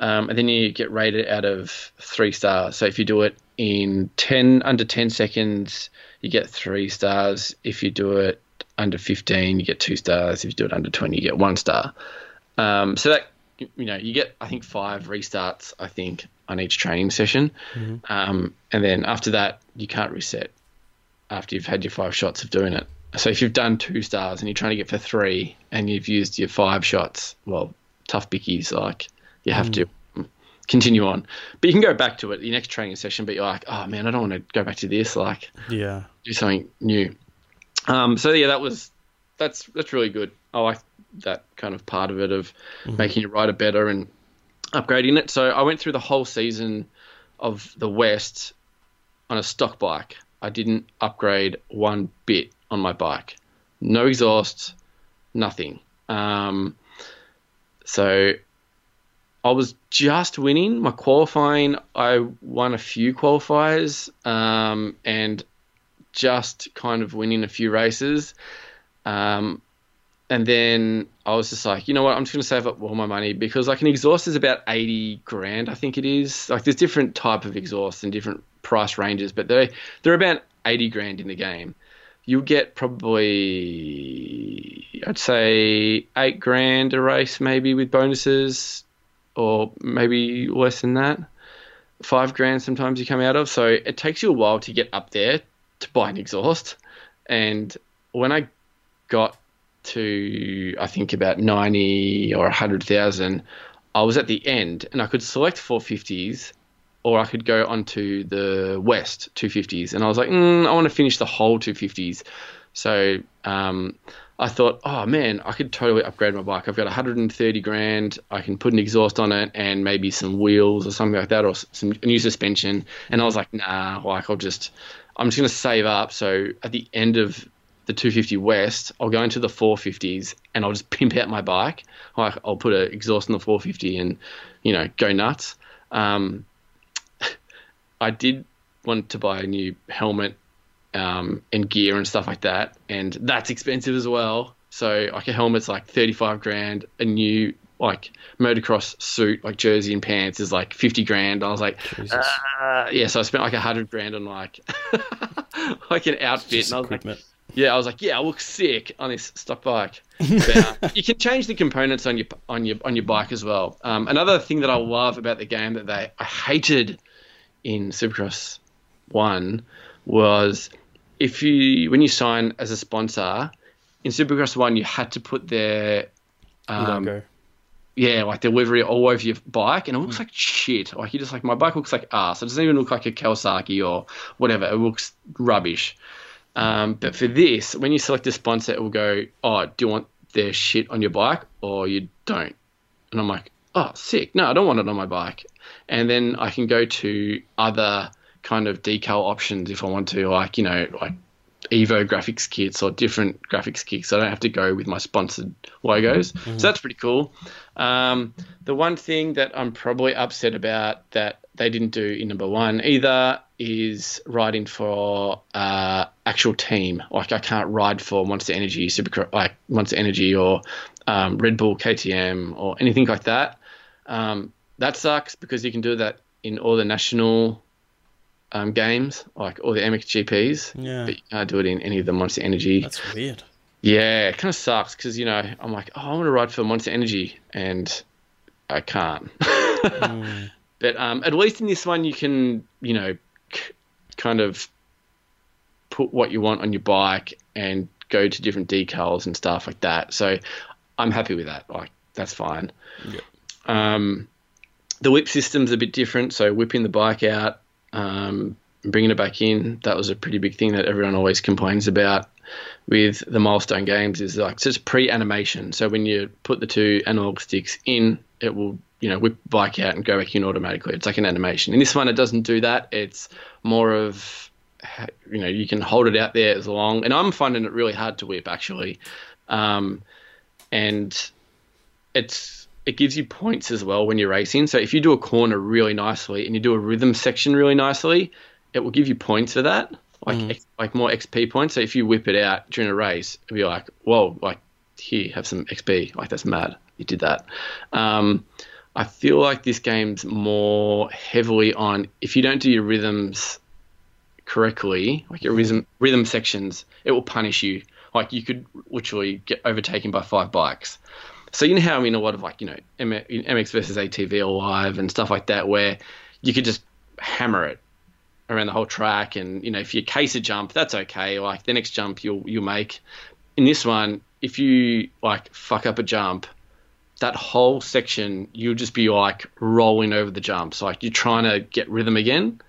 um, and then you get rated out of three stars. So if you do it in ten under ten seconds, you get three stars. If you do it under fifteen, you get two stars. If you do it under twenty, you get one star. Um, so that you know you get I think five restarts I think on each training session, um, and then after that you can't reset after you've had your five shots of doing it. So if you've done two stars and you're trying to get for three and you've used your five shots, well, tough bickies, like you have to continue on. But you can go back to it the next training session, but you're like, oh man, I don't want to go back to this, like Yeah. do something new. Um, so yeah, that was that's that's really good. I like that kind of part of it of making your rider better and upgrading it. So I went through the whole season of the West on a stock bike. I didn't upgrade one bit on my bike. No exhaust, nothing. Um, so I was just winning my qualifying. I won a few qualifiers um, and just kind of winning a few races. Um, and then I was just like, you know what? I'm just going to save up all my money because like an exhaust is about 80 grand, I think it is. Like there's different type of exhausts and different price ranges, but they they're about 80 grand in the game. You'll get probably, I'd say, eight grand a race maybe with bonuses, or maybe less than that. Five grand sometimes you come out of. So it takes you a while to get up there to buy an exhaust. And when I got to I think about ninety or hundred thousand, I was at the end and I could select 450s or I could go onto the West 250s. And I was like, mm, I want to finish the whole 250s. So um, I thought, oh man, I could totally upgrade my bike. I've got 130 grand. I can put an exhaust on it and maybe some wheels or something like that, or some new suspension. And I was like, nah, like I'll just, I'm just going to save up. So at the end of the 250 West, I'll go into the 450s and I'll just pimp out my bike. I'll put an exhaust in the 450 and, you know, go nuts. Um, I did want to buy a new helmet um, and gear and stuff like that, and that's expensive as well. So like a helmet's like thirty five grand, a new like motocross suit, like jersey and pants, is like fifty grand. I was like, uh, yeah. So I spent like a hundred grand on like like an outfit, and I was like, yeah, I was like, yeah, I look sick on this stock bike. But, uh, you can change the components on your on your on your bike as well. Um, another thing that I love about the game that they I hated in Supercross One was if you when you sign as a sponsor in Supercross One, you had to put their um, yeah, like the livery all over your bike, and it looks like shit. Like you just like my bike looks like ass. It doesn't even look like a Kawasaki or whatever. It looks rubbish. Um, but for this, when you select a sponsor, it will go, "Oh, do you want their shit on your bike, or you don't?" And I'm like, "Oh, sick. No, I don't want it on my bike." And then I can go to other kind of decal options if I want to, like you know, like Evo graphics kits or different graphics kits. I don't have to go with my sponsored logos. So that's pretty cool. Um, the one thing that I'm probably upset about that they didn't do in number one either is riding for uh, actual team. Like I can't ride for Monster Energy, Super like Monster Energy or um, Red Bull KTM or anything like that. Um, that sucks because you can do that in all the national um, games, like all the MXGPs, Yeah. but you can't do it in any of the Monster Energy. That's weird. Yeah, it kind of sucks because you know I'm like, oh, I want to ride for Monster Energy, and I can't. Mm. But um, at least in this one, you can you know k- kind of put what you want on your bike and go to different decals and stuff like that. So I'm happy with that. Like that's fine. Yeah. Um, the whip system's a bit different. So whipping the bike out, um, bringing it back in, that was a pretty big thing that everyone always complains about with the milestone games is like it's pre-animation. So when you put the two analog sticks in, it will you know whip bike out and go back in automatically. It's like an animation. In this one, it doesn't do that. It's more of you know you can hold it out there as long, and I'm finding it really hard to whip actually, um, and it's it gives you points as well when you're racing. So if you do a corner really nicely and you do a rhythm section really nicely, it will give you points for that, like X, like more XP points. So if you whip it out during a race, it'll be like, whoa, like here, have some XP. Like that's mad. You did that. Um, I feel like this game's more heavily on if you don't do your rhythms correctly, like your rhythm rhythm sections, it will punish you. Like you could literally get overtaken by five bikes. So you know how in a lot of like you know MX versus ATV or live and stuff like that, where you could just hammer it around the whole track, and you know if you case a jump, that's okay. Like the next jump you'll you'll make. In this one, if you like fuck up a jump, that whole section you'll just be like rolling over the jumps, like you're trying to get rhythm again.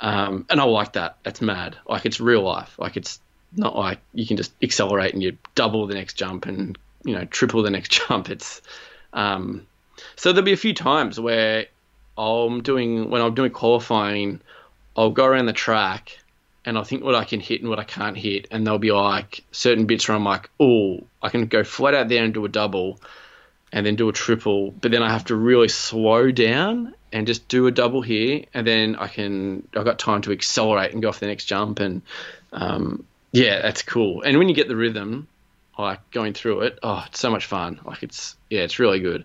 Um, and I like that. That's mad. Like it's real life. Like it's not like you can just accelerate and you double the next jump and you know triple the next jump. It's um, so there'll be a few times where I'm doing when I'm doing qualifying, I'll go around the track and I think what I can hit and what I can't hit, and there'll be like certain bits where I'm like, oh, I can go flat out there and do a double, and then do a triple, but then I have to really slow down and just do a double here, and then I can I've got time to accelerate and go off the next jump, and um, yeah, that's cool. And when you get the rhythm, like going through it, oh, it's so much fun. Like it's yeah, it's really good.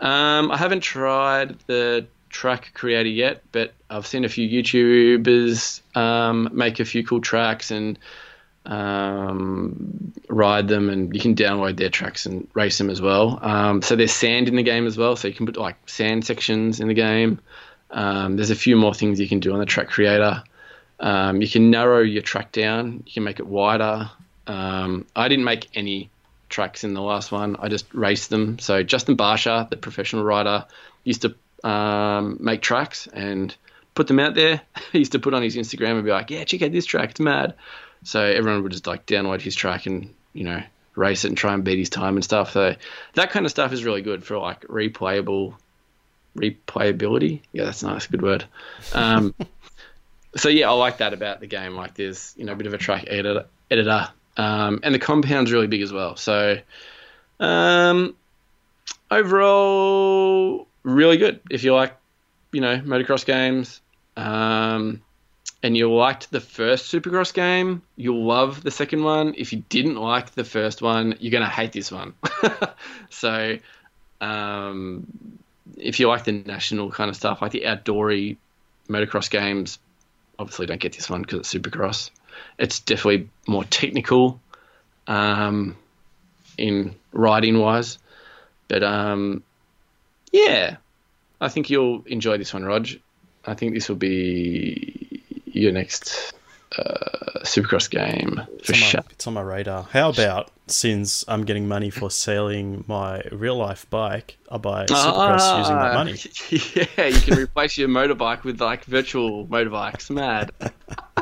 Um, I haven't tried the track creator yet, but I've seen a few YouTubers um, make a few cool tracks and um, ride them, and you can download their tracks and race them as well. Um, so there's sand in the game as well, so you can put like sand sections in the game. Um, there's a few more things you can do on the track creator. Um, you can narrow your track down. You can make it wider. Um, I didn't make any tracks in the last one. I just raced them. So Justin Barcia, the professional rider, used to um, make tracks and put them out there. he used to put on his Instagram and be like, "Yeah, check out this track. It's mad." So everyone would just like download his track and you know race it and try and beat his time and stuff. So that kind of stuff is really good for like replayable replayability. Yeah, that's nice. Good word. Um, so yeah, I like that about the game. Like there's you know a bit of a track editor, editor, um, and the compound's really big as well. So um, overall, really good. If you like, you know, motocross games, um, and you liked the first Supercross game, you'll love the second one. If you didn't like the first one, you're gonna hate this one. so, um, if you like the national kind of stuff, like the outdoory motocross games, obviously don't get this one because it's Supercross. It's definitely more technical, um, in riding wise, but um, yeah, I think you'll enjoy this one, Rog. I think this will be your next uh, Supercross game for It's on, sure. my, it's on my radar. How about since I'm getting money for selling my real life bike, I buy Supercross using that money. Ah, yeah, you can replace your motorbike with like virtual motorbikes. Mad.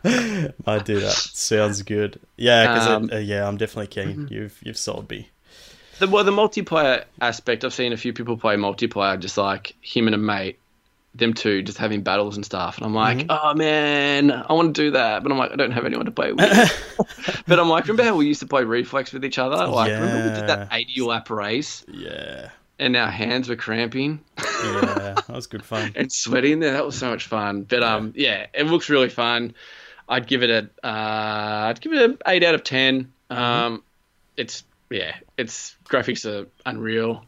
I do that. Sounds good. Yeah, because Um, uh, yeah, I'm definitely keen. You've you've sold me. The, well, the multiplayer aspect, I've seen a few people play multiplayer, just like him and a mate, them two, just having battles and stuff. And I'm like, Mm-hmm. oh man, I want to do that, but I'm like, I don't have anyone to play with. but I'm like, remember how we used to play reflex with each other? Like, remember we did that Yeah. 80 lap race, Yeah, and our hands were cramping yeah, that was good fun. and sweating there. That was so much fun. But um, yeah, it looks really fun. I'd give it a, uh, I'd give it an eight out of 10 Mm-hmm. Um, it's yeah, its graphics are unreal.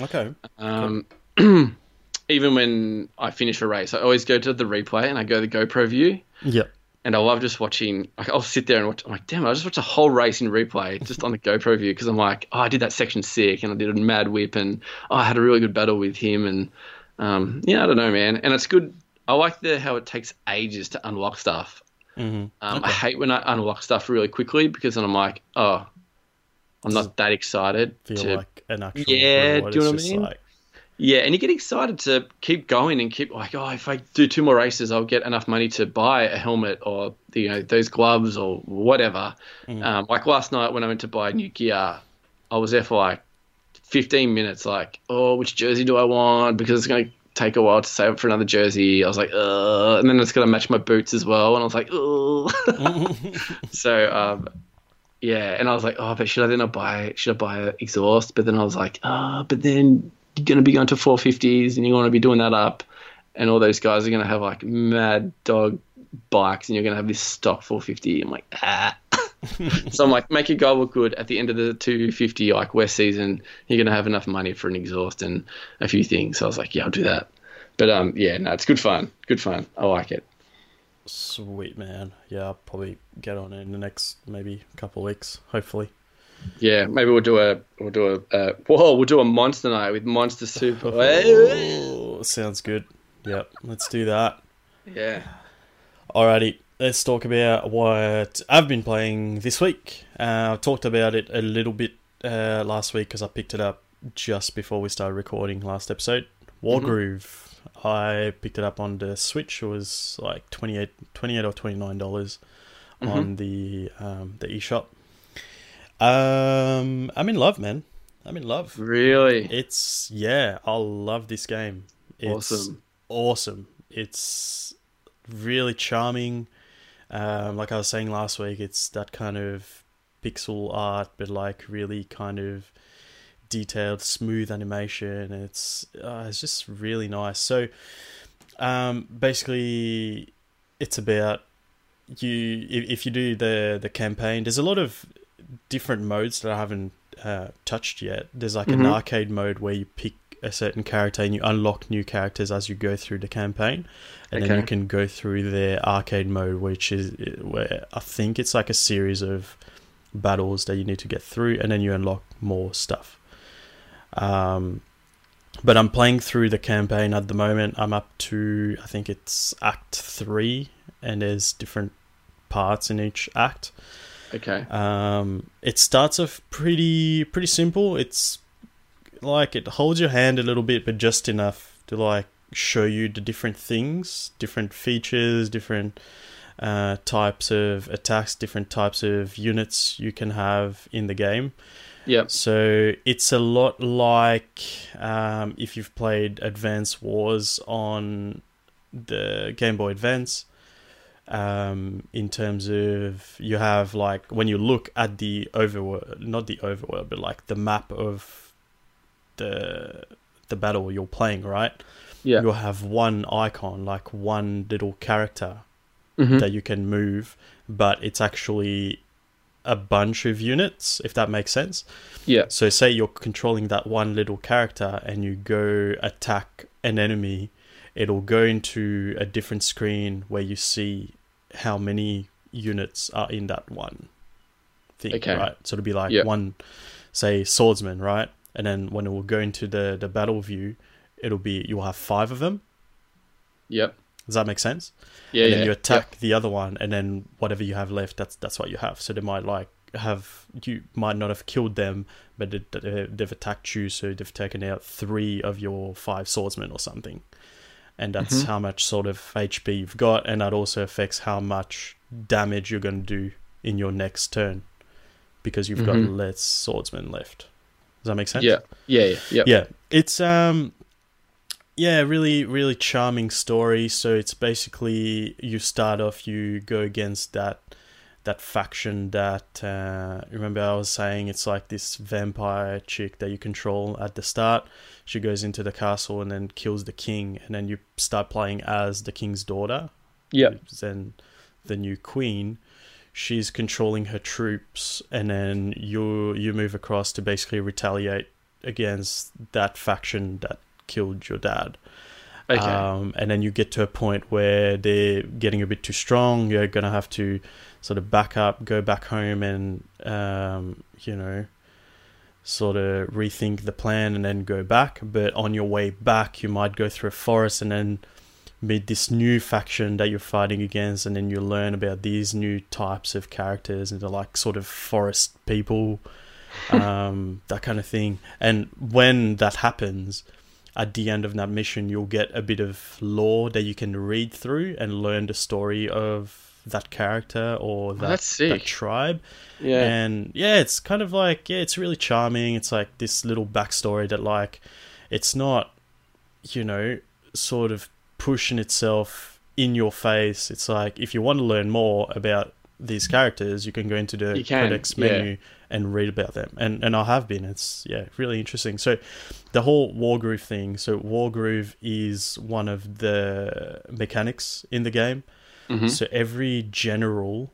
Okay, Um, even when I finish a race, I always go to the replay and I go to the GoPro view, yep. and I love just watching. Like, I'll sit there and watch. I'm like, damn, I just watched a whole race in replay just on the GoPro view because I'm like, oh, I did that section sick, and I did a mad whip, and oh, I had a really good battle with him, and um, yeah, I don't know, man, and it's good. I like the how it takes ages to unlock stuff. Hmm Um, I hate when I unlock stuff really quickly because then I'm like, oh, I'm not that excited Feel to like an actual Yeah, reward. do you know what I mean? Like, Yeah, and you get excited to keep going and keep like, oh, if I do two more races, I'll get enough money to buy a helmet or you know those gloves or whatever. Um, like last night when I went to buy new gear, I was there for like 15 minutes. Like, oh, which jersey do I want? Because it's going to take a while to save up for another jersey. I was like, uh, and then it's going to match my boots as well. And I was like, oh. so um, yeah, and I was like, oh, but should I then not buy? Should I buy exhaust? But then I was like, ah, but then you're going to be going to 450s and you want to be doing that up, and all those guys are going to have like mad dog bikes, and you're going to have this stock 450. I'm like, ah. so I'm like, make your goal look good at the end of the 250 like West season. You're going to have enough money for an exhaust and a few things. So I was like, yeah, I'll do that. But um, yeah, no, it's good fun. Good fun. I like it. sweet man. Yeah, I'll probably get on it in the next maybe couple of weeks. Hopefully. Yeah, maybe we'll do a we'll do a uh, whoa we'll do a monster night with Monster Super. Oh, sounds good. Yep, let's do that. yeah. Alrighty, let's talk about what I've been playing this week. Uh, I talked about it a little bit uh, last week because I picked it up just before we started recording last episode. Wargroove. I picked it up on the Switch. It was like 28 28 or twenty nine dollars on the um, the eShop. Um, I'm in love, man. I'm in love. Really? It's yeah, I love this game. It's Awesome. Awesome. It's really charming. Um, like I was saying last week, it's that kind of pixel art, but like really kind of detailed, smooth animation. It's uh, it's just really nice. So, um, basically, it's about you. If, if you do the the campaign, there's a lot of different modes that I haven't uh, touched yet. There's like an Mhm. arcade mode where you pick a certain character and you unlock new characters as you go through the campaign, and then you can go through the arcade mode, which is where I think it's like a series of battles that you need to get through, and then you unlock more stuff. Um, but I'm playing through the campaign at the moment. I'm up to I think it's Act Three, and there's different parts in each act. Okay. Um, it starts off pretty pretty simple. It's like it holds your hand a little bit, but just enough to like show you the different things, different features, different uh, types of attacks, different types of units you can have in the game. Yep. So it's a lot like um, if you've played Advance Wars on the Game Boy Advance. Um, in terms of you have like when you look at the overworld, not the overworld, but like the map of the the battle you're playing, right? Yeah. You'll have one icon, like one little character mm-hmm. that you can move, but it's actually a bunch of units, if that makes sense. Yeah. So, say you're controlling that one little character and you go attack an enemy, it'll go into a different screen where you see how many units are in that one thing, Okay. right? So it'll be like Yeah. one, say, swordsman, right? And then when it will go into the, the battle view, it'll be you'll have five of them. Yep. Does that make sense? Yeah. and yeah. then you attack the other one, and then whatever you have left, that's that's what you have. So they might like have you might not have killed them, but they, they- they've attacked you, so they've taken out three of your five swordsmen or something, and that's Mhm. how much sort of HP you've got, and that also affects how much damage you're going to do in your next turn, because you've got Mhm. less swordsmen left. Does that make sense? Yeah. Yeah. Yeah. Yeah. yeah it's um yeah really really charming story so it's basically you start off you go against that that faction that uh, remember i was saying it's like this vampire chick that you control at the start she goes into the castle and then kills the king and then you start playing as the king's daughter Yeah. then the new queen she's controlling her troops and then you you move across to basically retaliate against that faction that killed your dad. Okay. um, and then you get to a point where they're getting a bit too strong. You're gonna have to sort of back up go back home and um, you know sort of rethink the plan and then go back. But on your way back you might go through a forest and then meet this new faction that you're fighting against and then you learn about these new types of characters and they're like sort of forest people um, that kind of thing. And when that happens at the end of that mission you'll get a bit of lore that you can read through and learn the story of that character or that, that's that tribe. Yeah. and yeah it's kind of like yeah it's really charming. It's like this little backstory that like it's not you know sort of pushing itself in your face. It's like if you want to learn more about these characters you can go into the codex yeah. menu and read about them. And and i have been. It's yeah really interesting. So the whole wargroove thing so wargroove is one of the mechanics in the game. Mhm. so every general,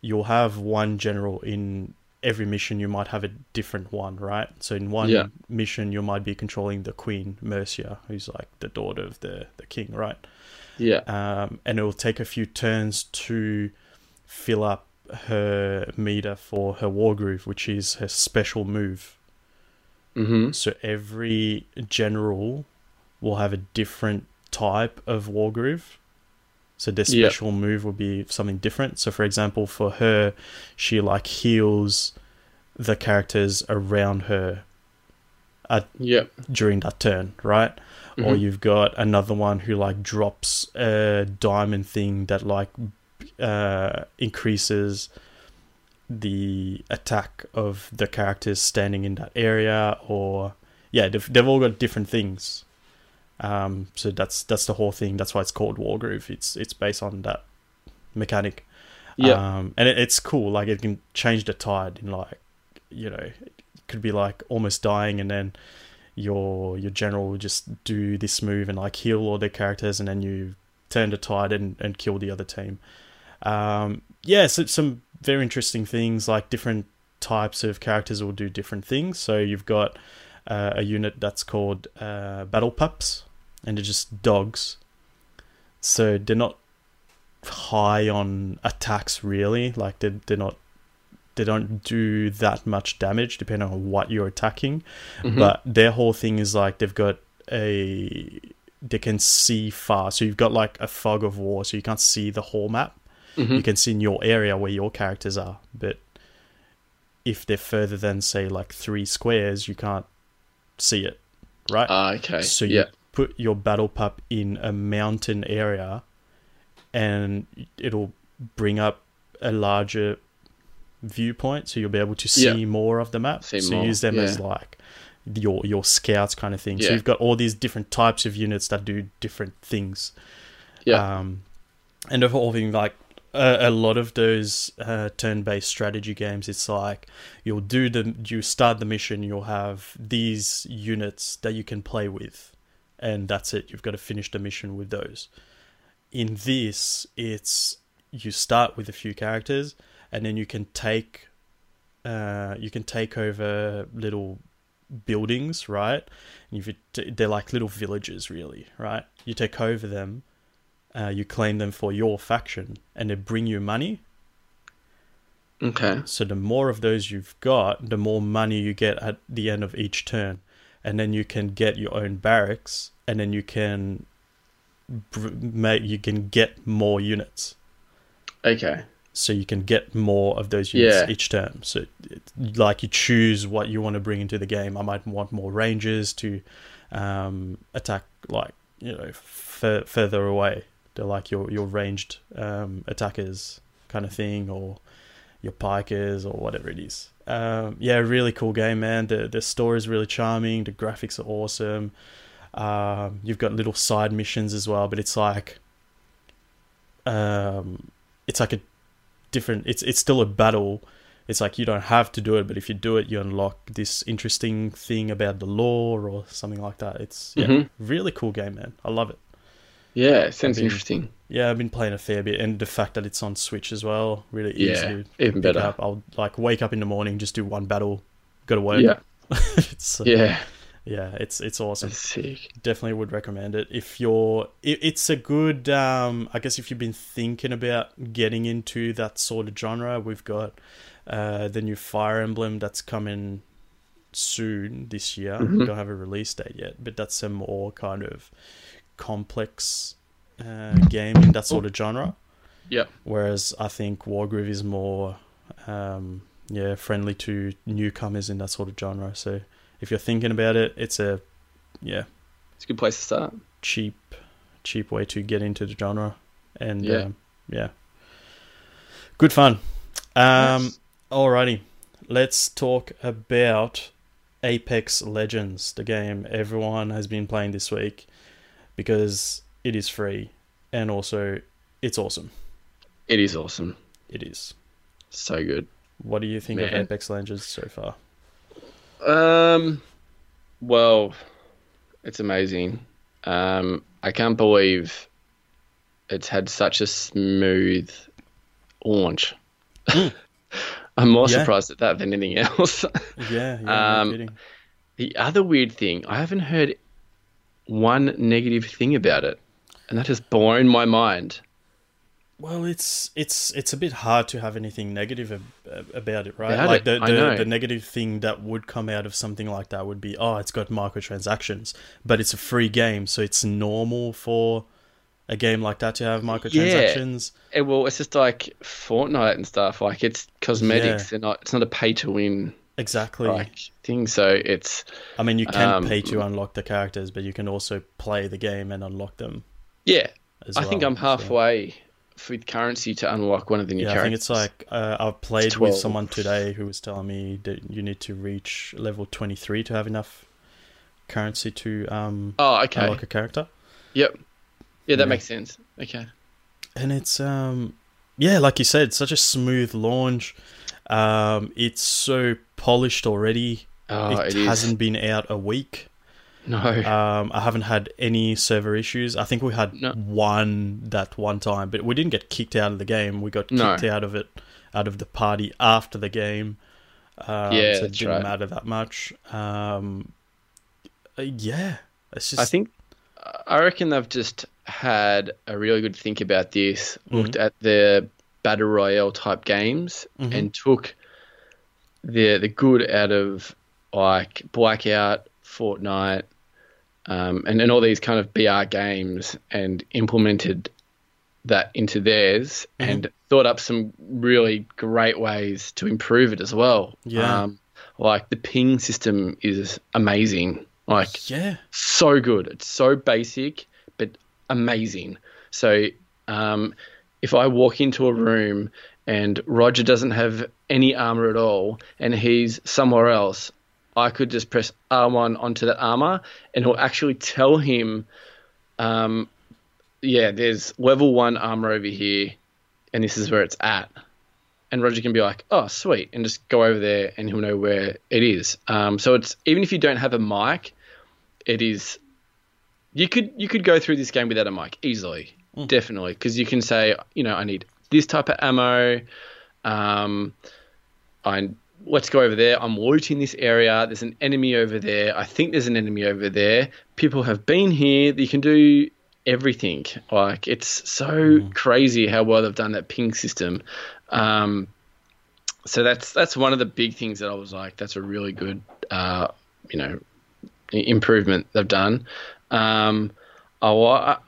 you'll have one general in every mission. You might have a different one, right? So in one Yeah. mission, you might be controlling the queen Mercia, who's like the daughter of the the king, right? yeah. Um, and it will take a few turns to fill up her meter for her war groove, which is her special move. Mm-hmm. So every general will have a different type of war groove. So their special move will be something different. So for example, for her, she like heals the characters around her Yeah. during that turn, right? Or Mhm. you've got another one who like drops a diamond thing that like uh, increases the attack of the characters standing in that area, or yeah, they've, they've all got different things. Um, so that's that's the whole thing. That's why it's called Wargroove. It's it's based on that mechanic. Yeah. Um, and it, it's cool. Like it can change the tide in like, you know, it could be like almost dying, and then your your general will just do this move and like heal all their characters, and then you turn the tide and, and kill the other team. Um, yeah, so some very interesting things like different types of characters will do different things. So you've got uh, a unit that's called uh, battle pups, and they're just dogs. So they're not high on attacks really. Like they they're not they don't do that much damage depending on what you're attacking. Mhm. But their whole thing is like they've got a they can see far. So you've got like a fog of war, so you can't see the whole map. Mhm. You can see in your area where your characters are, but if they're further than say like three squares, you can't see it, right? Ah, okay. So you put your battle pup in a mountain area, and it'll bring up a larger viewpoint, so you'll be able to see Yeah. more of the map. See so more, use them as like your your scouts kind of thing. So you've got all these different types of units that do different things. Yeah. Um, and the whole thing, like a, a lot of those uh, turn-based strategy games, it's like you'll do the you start the mission, you'll have these units that you can play with, and that's it. You've got to finish the mission with those. In this, it's you start with a few characters, and then you can take, uh, you can take over little buildings, right? And if you t- they're like little villages, really, right? You take over them, uh, you claim them for your faction, and they bring you money. Okay. So the more of those you've got, the more money you get at the end of each turn, and then you can get your own barracks, and then you can br- make you can get more units. Okay. So you can get more of those units Yeah. each turn. So it, like you choose what you want to bring into the game. I might want more rangers to um, attack like you know f- further away. They're like your your ranged um, attackers kind of thing, or your pikers or whatever it is. Um, yeah, really cool game, man. The the story is really charming. The graphics are awesome. Um, you've got little side missions as well, but it's like, um, it's like a different. It's it's still a battle. It's like you don't have to do it, but if you do it, you unlock this interesting thing about the lore or something like that. It's yeah, Mhm. really cool game, man. I love it. Yeah, sounds mean, interesting. Yeah, I've been playing a fair bit, and the fact that it's on Switch as well, really easy Yeah, even better. up. I'll like wake up in the morning, just do one battle, go to work. Yeah. it's, uh, Yeah. yeah, it's it's awesome. Definitely would recommend it if you're. It, it's a good. Um, I guess if you've been thinking about getting into that sort of genre, we've got uh, the new Fire Emblem that's coming soon this year. We Mhm. don't have a release date yet, but that's a more kind of complex uh, game in that sort of genre. Yep. Whereas I think Wargroove is more, um, yeah, friendly to newcomers in that sort of genre. So if you're thinking about it, it's a, yeah, It's a good place to start. cheap, cheap way to get into the genre, and Yeah. um, yeah, good fun. Um, Nice. alrighty, let's talk about Apex Legends, the game everyone has been playing this week because it is free and also it's awesome. It is awesome. It is. So good. What do you think of Apex Legends so far? Um, well, it's amazing. Um, I can't believe it's had such a smooth launch. I'm more Yeah. surprised at that than anything else. Yeah, yeah, Um, no kidding. the other weird thing, I haven't heard one negative thing about it, and that has blown my mind. Well, it's it's it's a bit hard to have anything negative ab- about it, right? About like it, the the, the negative thing that would come out of something like that would be, oh, it's got microtransactions, but it's a free game, so it's normal for a game like that to have microtransactions. Eh, well, it's just like Fortnite and stuff. Like it's cosmetics. They're not. It's not a pay to win Exactly. like thing. So it's I mean, you can um, pay to unlock the characters, but you can also play the game and unlock them. yeah. I think I'm so- halfway with currency to unlock one of the new Yeah, I think it's like uh, I've played with someone today who was telling me that you need to reach level 23 to have enough currency to um, Oh, okay. unlock a character. Yep. Yeah, that Yeah. makes sense. Okay. And it's um, yeah, like you said, such a smooth launch. Um, it's so polished already. Oh, it it hasn't been out a week. No. Um, I haven't had any server issues. I think we had No. one that one time, but we didn't get kicked out of the game. We got No. kicked out of it, out of the party after the game. Um, Yeah, so it didn't right. matter that much. Um, uh, yeah, it's just I think I reckon they've just had a really good think about this, Mm-hmm. looked at the battle royale type games, Mhm. and took the the good out of like Blackout, Fortnite, um, and and all these kind of BR games, and implemented that into theirs, Mm-hmm. and thought up some really great ways to improve it as well. Yeah. Um, like the ping system is amazing. Like yeah, so good. It's so basic, but amazing. So, um, if I walk into a room and Roger doesn't have any armor at all and he's somewhere else, I could just press R1 onto that armor and it'll actually tell him, um, yeah, there's level one armor over here and this is where it's at. And Roger can be like, oh, sweet, and just go over there and he'll know where it is. Um, so it's even if you don't have a mic, it is you could you could go through this game without a mic easily definitely because you can say you know i need this type of ammo. Um, I let's go over there. I'm looting this area. There's an enemy over there. I think there's an enemy over there. People have been here. You can do everything. Like it's so crazy how well they've done that ping system. Um, so that's that's one of the big things that I was like, that's a really good, uh, you know, improvement they've done. Um, oh, I,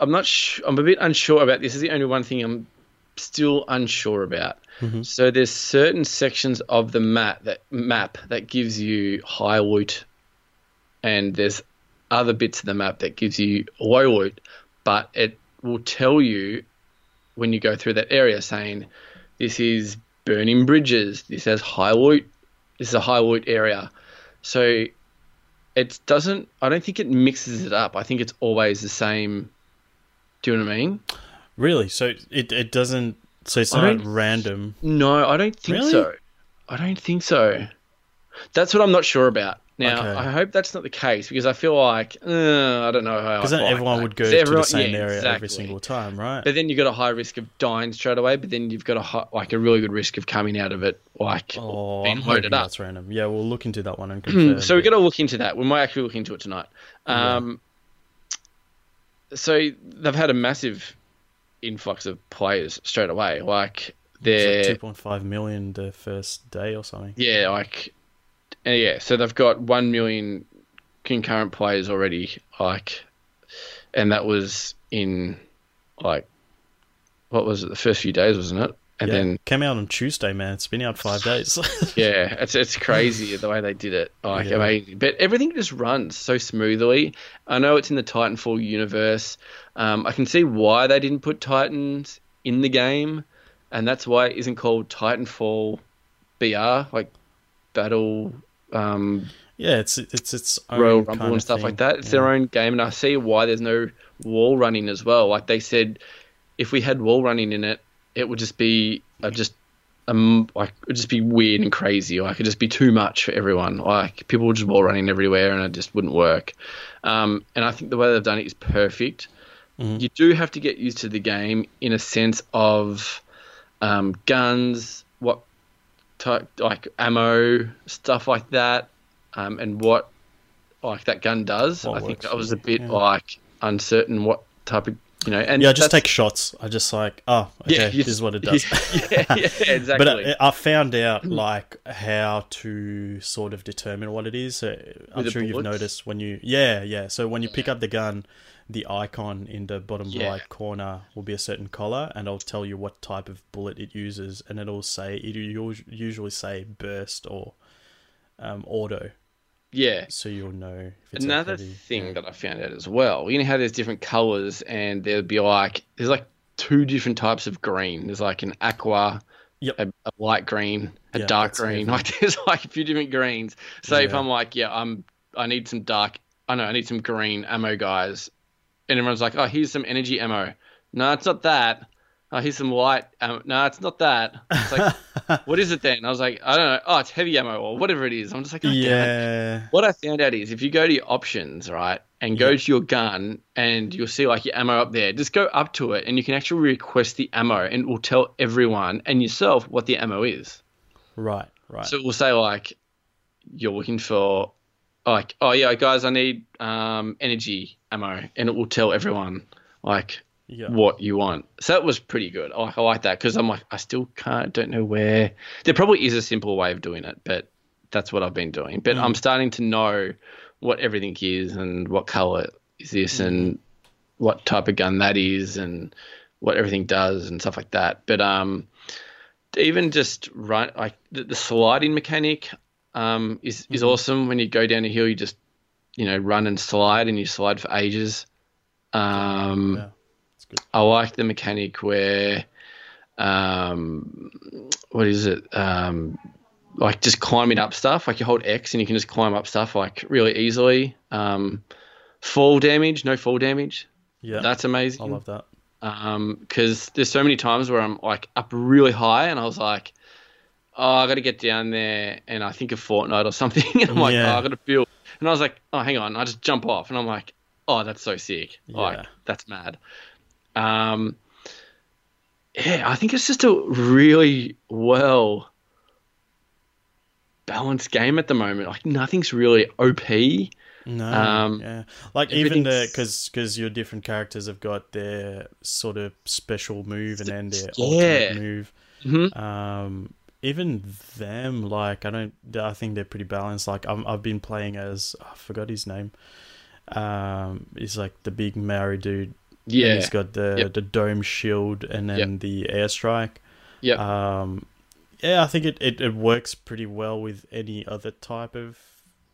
I'm not. Sh- I'm a bit unsure about this. this. Is the only one thing I'm still unsure about. Mm-hmm. So there's certain sections of the map that map that gives you high loot, and there's other bits of the map that gives you low loot, but it will tell you when you go through that area saying this is burning bridges, this has high loot, this is a high loot area. So it doesn't. I don't think it mixes it up. I think it's always the same. Do you know what I mean? Really? So it it doesn't. So it's not random. No, I don't think Really? so. I don't think so. That's what I'm not sure about. Now, Okay. I hope that's not the case because I feel like uh, I don't know how. Because then everyone would go 'Cause to everyone- the same yeah, area every single time, right? But then you've got a high risk of dying straight away. But then you've got a hi- like a really good risk of coming out of it like oh, being I'm loaded up. that's random. Yeah, we'll look into that one and confirm. so we've it. got to look into that. We might actually look into it tonight. Um, So they've had a massive influx of players straight away. Like they're two point five million the first day or something. Yeah, like yeah. So they've got one million concurrent players already. Like, and that was in like what was it? The first few days, wasn't it? And yeah, then came out on Tuesday, man. It's been out five days. yeah, it's it's crazy the way they did it. Like Yeah. amazing, but everything just runs so smoothly. I know it's in the Titanfall universe. Um, I can see why they didn't put Titans in the game, and that's why it isn't called Titanfall BR, like Battle. Um, yeah, it's it's its own Royal Rumble and stuff thing. like that. It's Yeah. their own game, and I see why there's no wall running as well. Like they said, if we had wall running in it, it would just be uh, just um like it would just be weird and crazy. Like it'd just be too much for everyone. Like people would just wall running everywhere, and it just wouldn't work. Um, and I think the way they've done it is perfect. Mhm. You do have to get used to the game in a sense of um, guns, what type like ammo, stuff like that, um, and what like that gun does. What I think I was a bit yeah. like uncertain what type of you know. And Yeah, I just take shots. I just like, oh, okay, Yeah, this is what it does. yeah, yeah, exactly. But I, I found out like how to sort of determine what it is. So I'm With sure you've noticed when you, yeah, yeah. So when you pick up the gun, the icon in the bottom Yeah. right corner will be a certain color, and it'll tell you what type of bullet it uses, and it'll say it'll usually say burst or um, auto, yeah. so you'll know. If it's Another thing yeah. that I found out as well, you know how there's different colors, and there'd be like there's like two different types of green. There's like an aqua, Yep. a, a light green, a Yeah, dark green. Like there's like a few different greens. So if I'm like, yeah, I'm I need some dark. I know I need some green ammo, guys, and everyone's like, oh, here's some energy ammo. No, it's not that. Oh, here's some light. Um, no, it's not that. It's like, what is it then? I was like, I don't know. Oh, it's heavy ammo or whatever it is. I'm just like, oh, yeah, What I found out is if you go to your options, right, and go to your gun and you'll see like your ammo up there, just go up to it and you can actually request the ammo and it will tell everyone and yourself what the ammo is. right, right. So it will say like you're looking for like, oh yeah, guys, I need um, energy ammo and it will tell everyone like yeah. what you want. So that was pretty good. I, I like that because I'm like, I still can't, don't know where. There probably is a simple way of doing it, but that's what I've been doing. But I'm starting to know what everything is and what color is this and what type of gun that is and what everything does and stuff like that. But um, even just run like the, the sliding mechanic um is is awesome. When you go down a hill, you just you know run and slide and you slide for ages. Um, yeah. Good. I like the mechanic where, um, what is it? Um, like just climbing up stuff. Like you hold X and you can just climb up stuff like really easily. Um, fall damage, no fall damage. Yeah, That's amazing I love that. because there's so many times where I'm like up really high and I was like, oh, I got to get down there and I think of Fortnite or something. and I'm like, Yeah. oh, I got to build. And I was like, oh, hang on. I just jump off and I'm like, oh, that's so sick. Yeah. Like, that's mad. Um, yeah, I think it's just a really well balanced game at the moment. Like nothing's really OP. No, Um, yeah, like even the because because your different characters have got their sort of special move and then their Yeah. ultimate move. Mhm. Um, even them, like I don't, I think they're pretty balanced. Like I'm, I've been playing as I forgot his name. Um, he's like the big Maori dude. And Yeah, he's got the Yep. the dome shield and then the airstrike. yeah, Um, yeah, I think it, it, it works pretty well with any other type of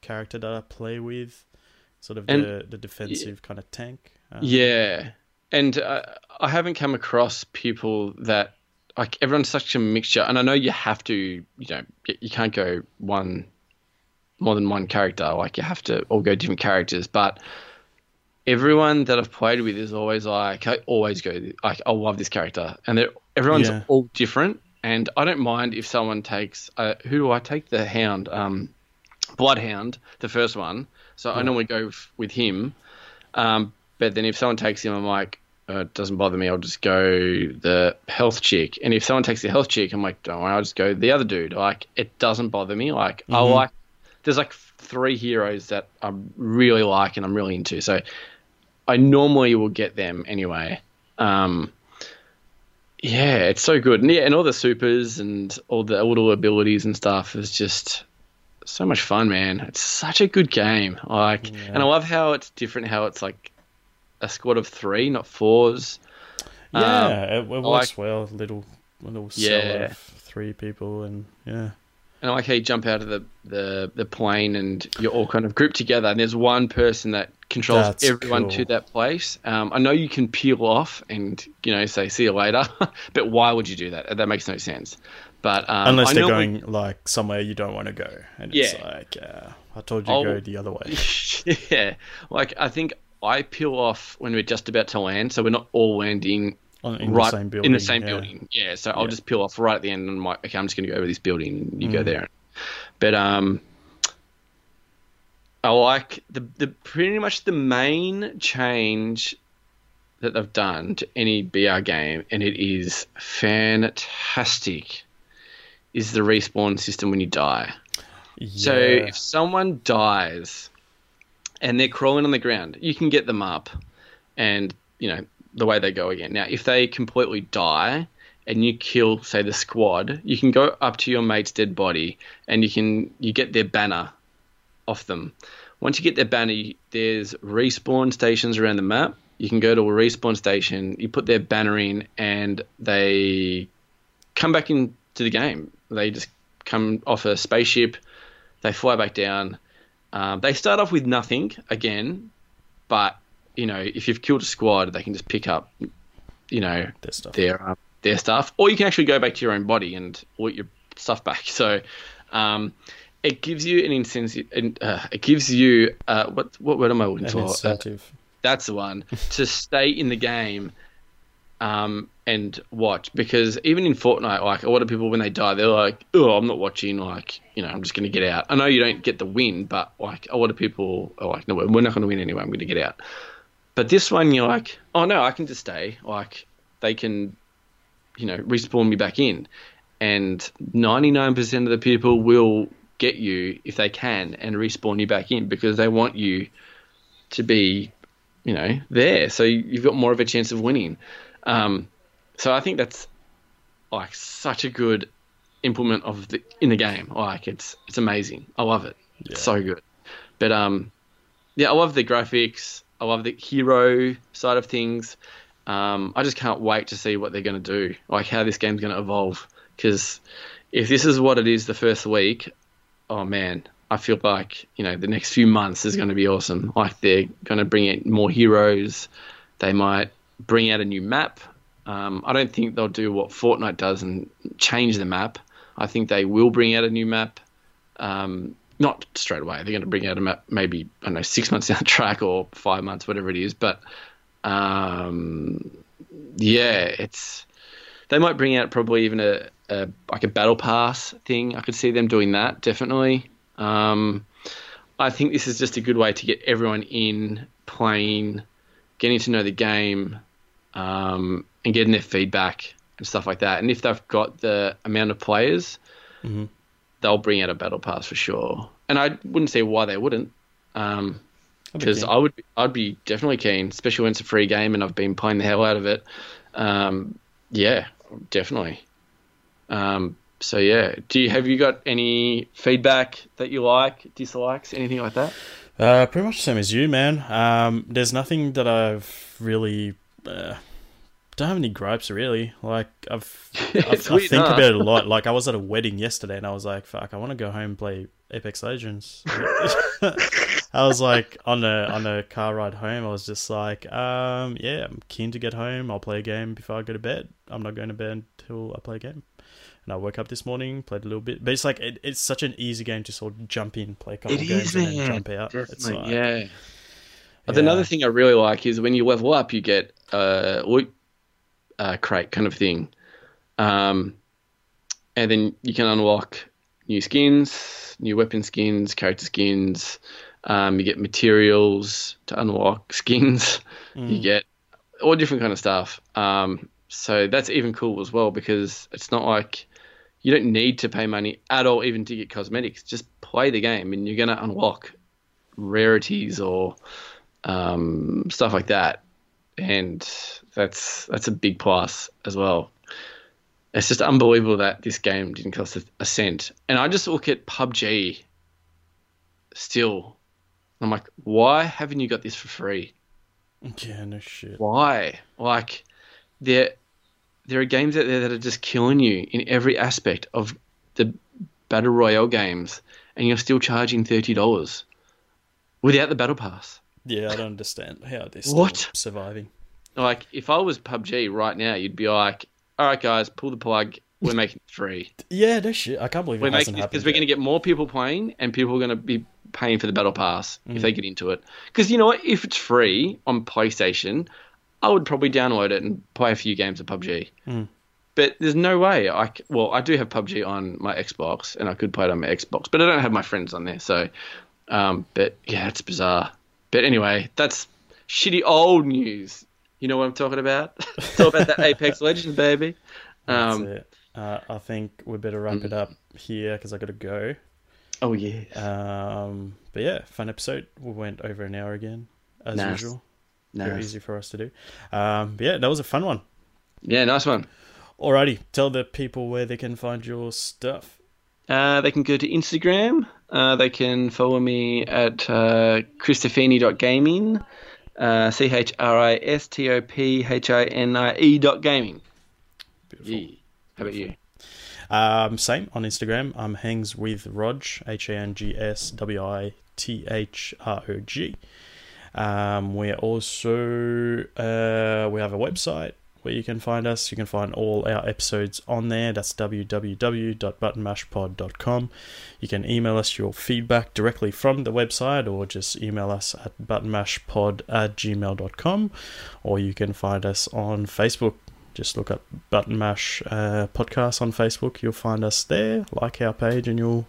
character that I play with. Sort of And- the, the defensive kind of tank. Um, yeah. And uh, I haven't come across people that like everyone's such a mixture. And I know you have to, you know, you can't go one more than one character. Like you have to all go different characters, but. Everyone that I've played with is always like, I always go, like, I love this character, and they're everyone's Yeah. all different. And I don't mind if someone takes, uh, who do I take? The Hound, um, Bloodhound, the first one. So I normally go f- with him. Um, but then if someone takes him, I'm like, uh, it doesn't bother me. I'll just go the health chick. And if someone takes the health chick, I'm like, don't worry, I'll just go the other dude. Like, it doesn't bother me. Like, I Mhm. like, there's like three heroes that I really like and I'm really into. So I normally will get them anyway. Um, yeah, it's so good. And yeah, and all the supers and all the little abilities and stuff is just so much fun, man. It's such a good game. Like, Yeah. and I love how it's different. How it's like a squad of three, not fours. Um, yeah, it, it works like- well. Little little cell Yeah. of three people, and yeah, And I like how you jump out of the, the, the plane and you're all kind of grouped together, and there's one person that controls That's everyone cool. to that place. Um, I know you can peel off and you know say see you later, but why would you do that? That makes no sense. But um, unless I they're going like somewhere you don't want to go, and it's like, uh, I told you I'll- go the other way. yeah, like I think I peel off when we're just about to land, so we're not all landing in right the same building. in the same yeah. building. Yeah, so I'll Yeah. just peel off right at the end, and I'm like, okay, I'm just going to go over this building. And you go Mm. there, but um, I like the the pretty much the main change that they've done to any BR game, and it is fantastic. Is the respawn system when you die? So if someone dies and they're crawling on the ground, you can get them up and, you know, the way they go again. Now, if they completely die and you kill, say, the squad, you can go up to your mate's dead body and you can you get their banner off them. Once you get their banner, there's respawn stations around the map. You can go to a respawn station, you put their banner in, and they come back into the game. They just come off a spaceship, they fly back down. Um, they start off with nothing again, but you know if you've killed a squad, they can just pick up, you know, Their stuff. their um, their stuff, or you can actually go back to your own body and loot your stuff back. So um, it gives you an incentive. and, Uh, it gives you uh, what what word am I looking An for? Uh, incentive. that's the one to stay in the game um, and watch because even in Fortnite, like a lot of people when they die, they're like, "Oh, I'm not watching." Like, you know, I'm just going to get out. I know you don't get the win, but like a lot of people are like, "No, we're not going to win anyway. I'm going to get out." But this one, you're like, "Oh no, I can just stay." Like they can, you know, respawn me back in, and 99% of the people will get you if they can and respawn you back in because they want you to be you know, there. So you've got more of a chance of winning. Um, so I think that's like such a good implement of the in the game. Like it's it's amazing. I love it. It's so good. But um, yeah, I love the graphics. I love the hero side of things. Um, I just can't wait to see what they're going to do, like how this game's going to evolve. Because if this is what it is the first week, oh man, I feel like you know the next few months is going to be awesome. Like they're going to bring in more heroes. They might bring out a new map. Um, I don't think they'll do what Fortnite does and change the map. I think they will bring out a new map. Um, not straight away. They're going to bring out a map maybe I don't know six months down the track or five months, whatever it is. But um, yeah, it's they might bring out probably even a, a like a battle pass thing. I could see them doing that definitely. Um, I think this is just a good way to get everyone in playing, getting to know the game, um, and getting their feedback. and stuff like that. And if they've got the amount of players, Mhm. they'll bring out a battle pass for sure. And I wouldn't see why they wouldn't, um, be because. I would I'd be definitely keen, especially when it's a free game and I've been playing the hell out of it. Um, yeah, definitely. Um, so yeah, do you have you got any feedback that you like, dislikes, anything like that? Uh, pretty much the same as you, man. Um, there's nothing that I've really uh, don't have any gripes really. Like I've, I've I think huh? about it a lot. Like I was at a wedding yesterday, and I was like, "Fuck, I want to go home and play Apex Legends." I was like on a on a car ride home. I was just like, um, "Yeah, I'm keen to get home. I'll play a game before I go to bed. I'm not going to bed until I play a game." And I woke up this morning, played a little bit, but it's like it, it's such an easy game to sort of jump in, play a couple It of games, is, and then jump out. It's Definitely, like, yeah. But yeah. another thing I really like is when you level up, you get a loot uh, crate kind of thing, um, and then you can unlock new skins, new weapon skins, character skins. Um, you get materials to unlock skins. Mm. You get all different kind of stuff. Um, so that's even cool as well because it's not like you don't need to pay money at all, even to get cosmetics. Just play the game, and you're gonna unlock rarities or um, stuff like that, and that's that's a big plus as well. It's just unbelievable that this game didn't cost a, a cent, and I just look at PUBG. Still, I'm like, why haven't you got this for free? Yeah, no shit. Why? Like, there there are games out there that are just killing you in every aspect of the battle royale games, and you're still charging thirty dollars without the battle pass. Yeah, I don't understand how they're What? surviving. Like, if I was PUBG right now, you'd be like, "All right, guys, pull the plug. We're making it free. Yeah, no shit. I can't believe We're it making this because we're going to get more people playing, and people are going to be paying for the battle pass if Mm. they get into it. Because you know what? If it's free on PlayStation, I would probably download it and play a few games of PUBG. Mm. But there's no way I well, I do have PUBG on my Xbox, and I could play it on my Xbox, but I don't have my friends on there. So, um, but yeah, it's bizarre. But anyway, that's shitty old news. You know what I'm talking about? Talk about that Apex Legends, baby. That's Um, it. Uh, I think we better wrap it up here because I got to go. oh yeah. Um, but yeah, fun episode. We went over an hour again, as Nice. usual. Very easy for us to do. Um, yeah, that was a fun one. Yeah, nice one. Alrighty, tell the people where they can find your stuff. Uh, they can go to Instagram. Uh, they can follow me at uh, christophinie.gaming. Uh, C H R I S T O P H I N I E dot gaming. Beautiful. Yeah. How about you? Um, same on Instagram. I'm hangs with Rog, H A N G S W I T H R O G. Um, we're also uh, we have a website where you can find us. You can find all our episodes on there. That's www.buttonmashpod.com. You can email us your feedback directly from the website or just email us at buttonmashpod at gmail.com or you can find us on Facebook just look up Button Mash uh, Podcast on Facebook. You'll find us there. Like our page, and you'll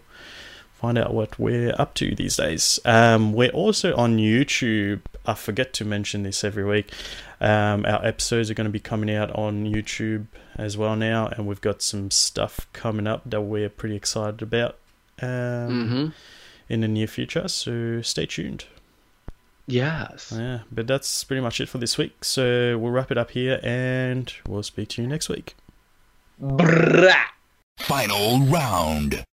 find out what we're up to these days. Um, we're also on YouTube. I forget to mention this every week. Um, our episodes are going to be coming out on YouTube as well now, and we've got some stuff coming up that we're pretty excited about um, Mm-hmm. in the near future. So stay tuned. Yes. Yeah, but that's pretty much it for this week. So we'll wrap it up here, and we'll speak to you next week. Brrrah. Final round.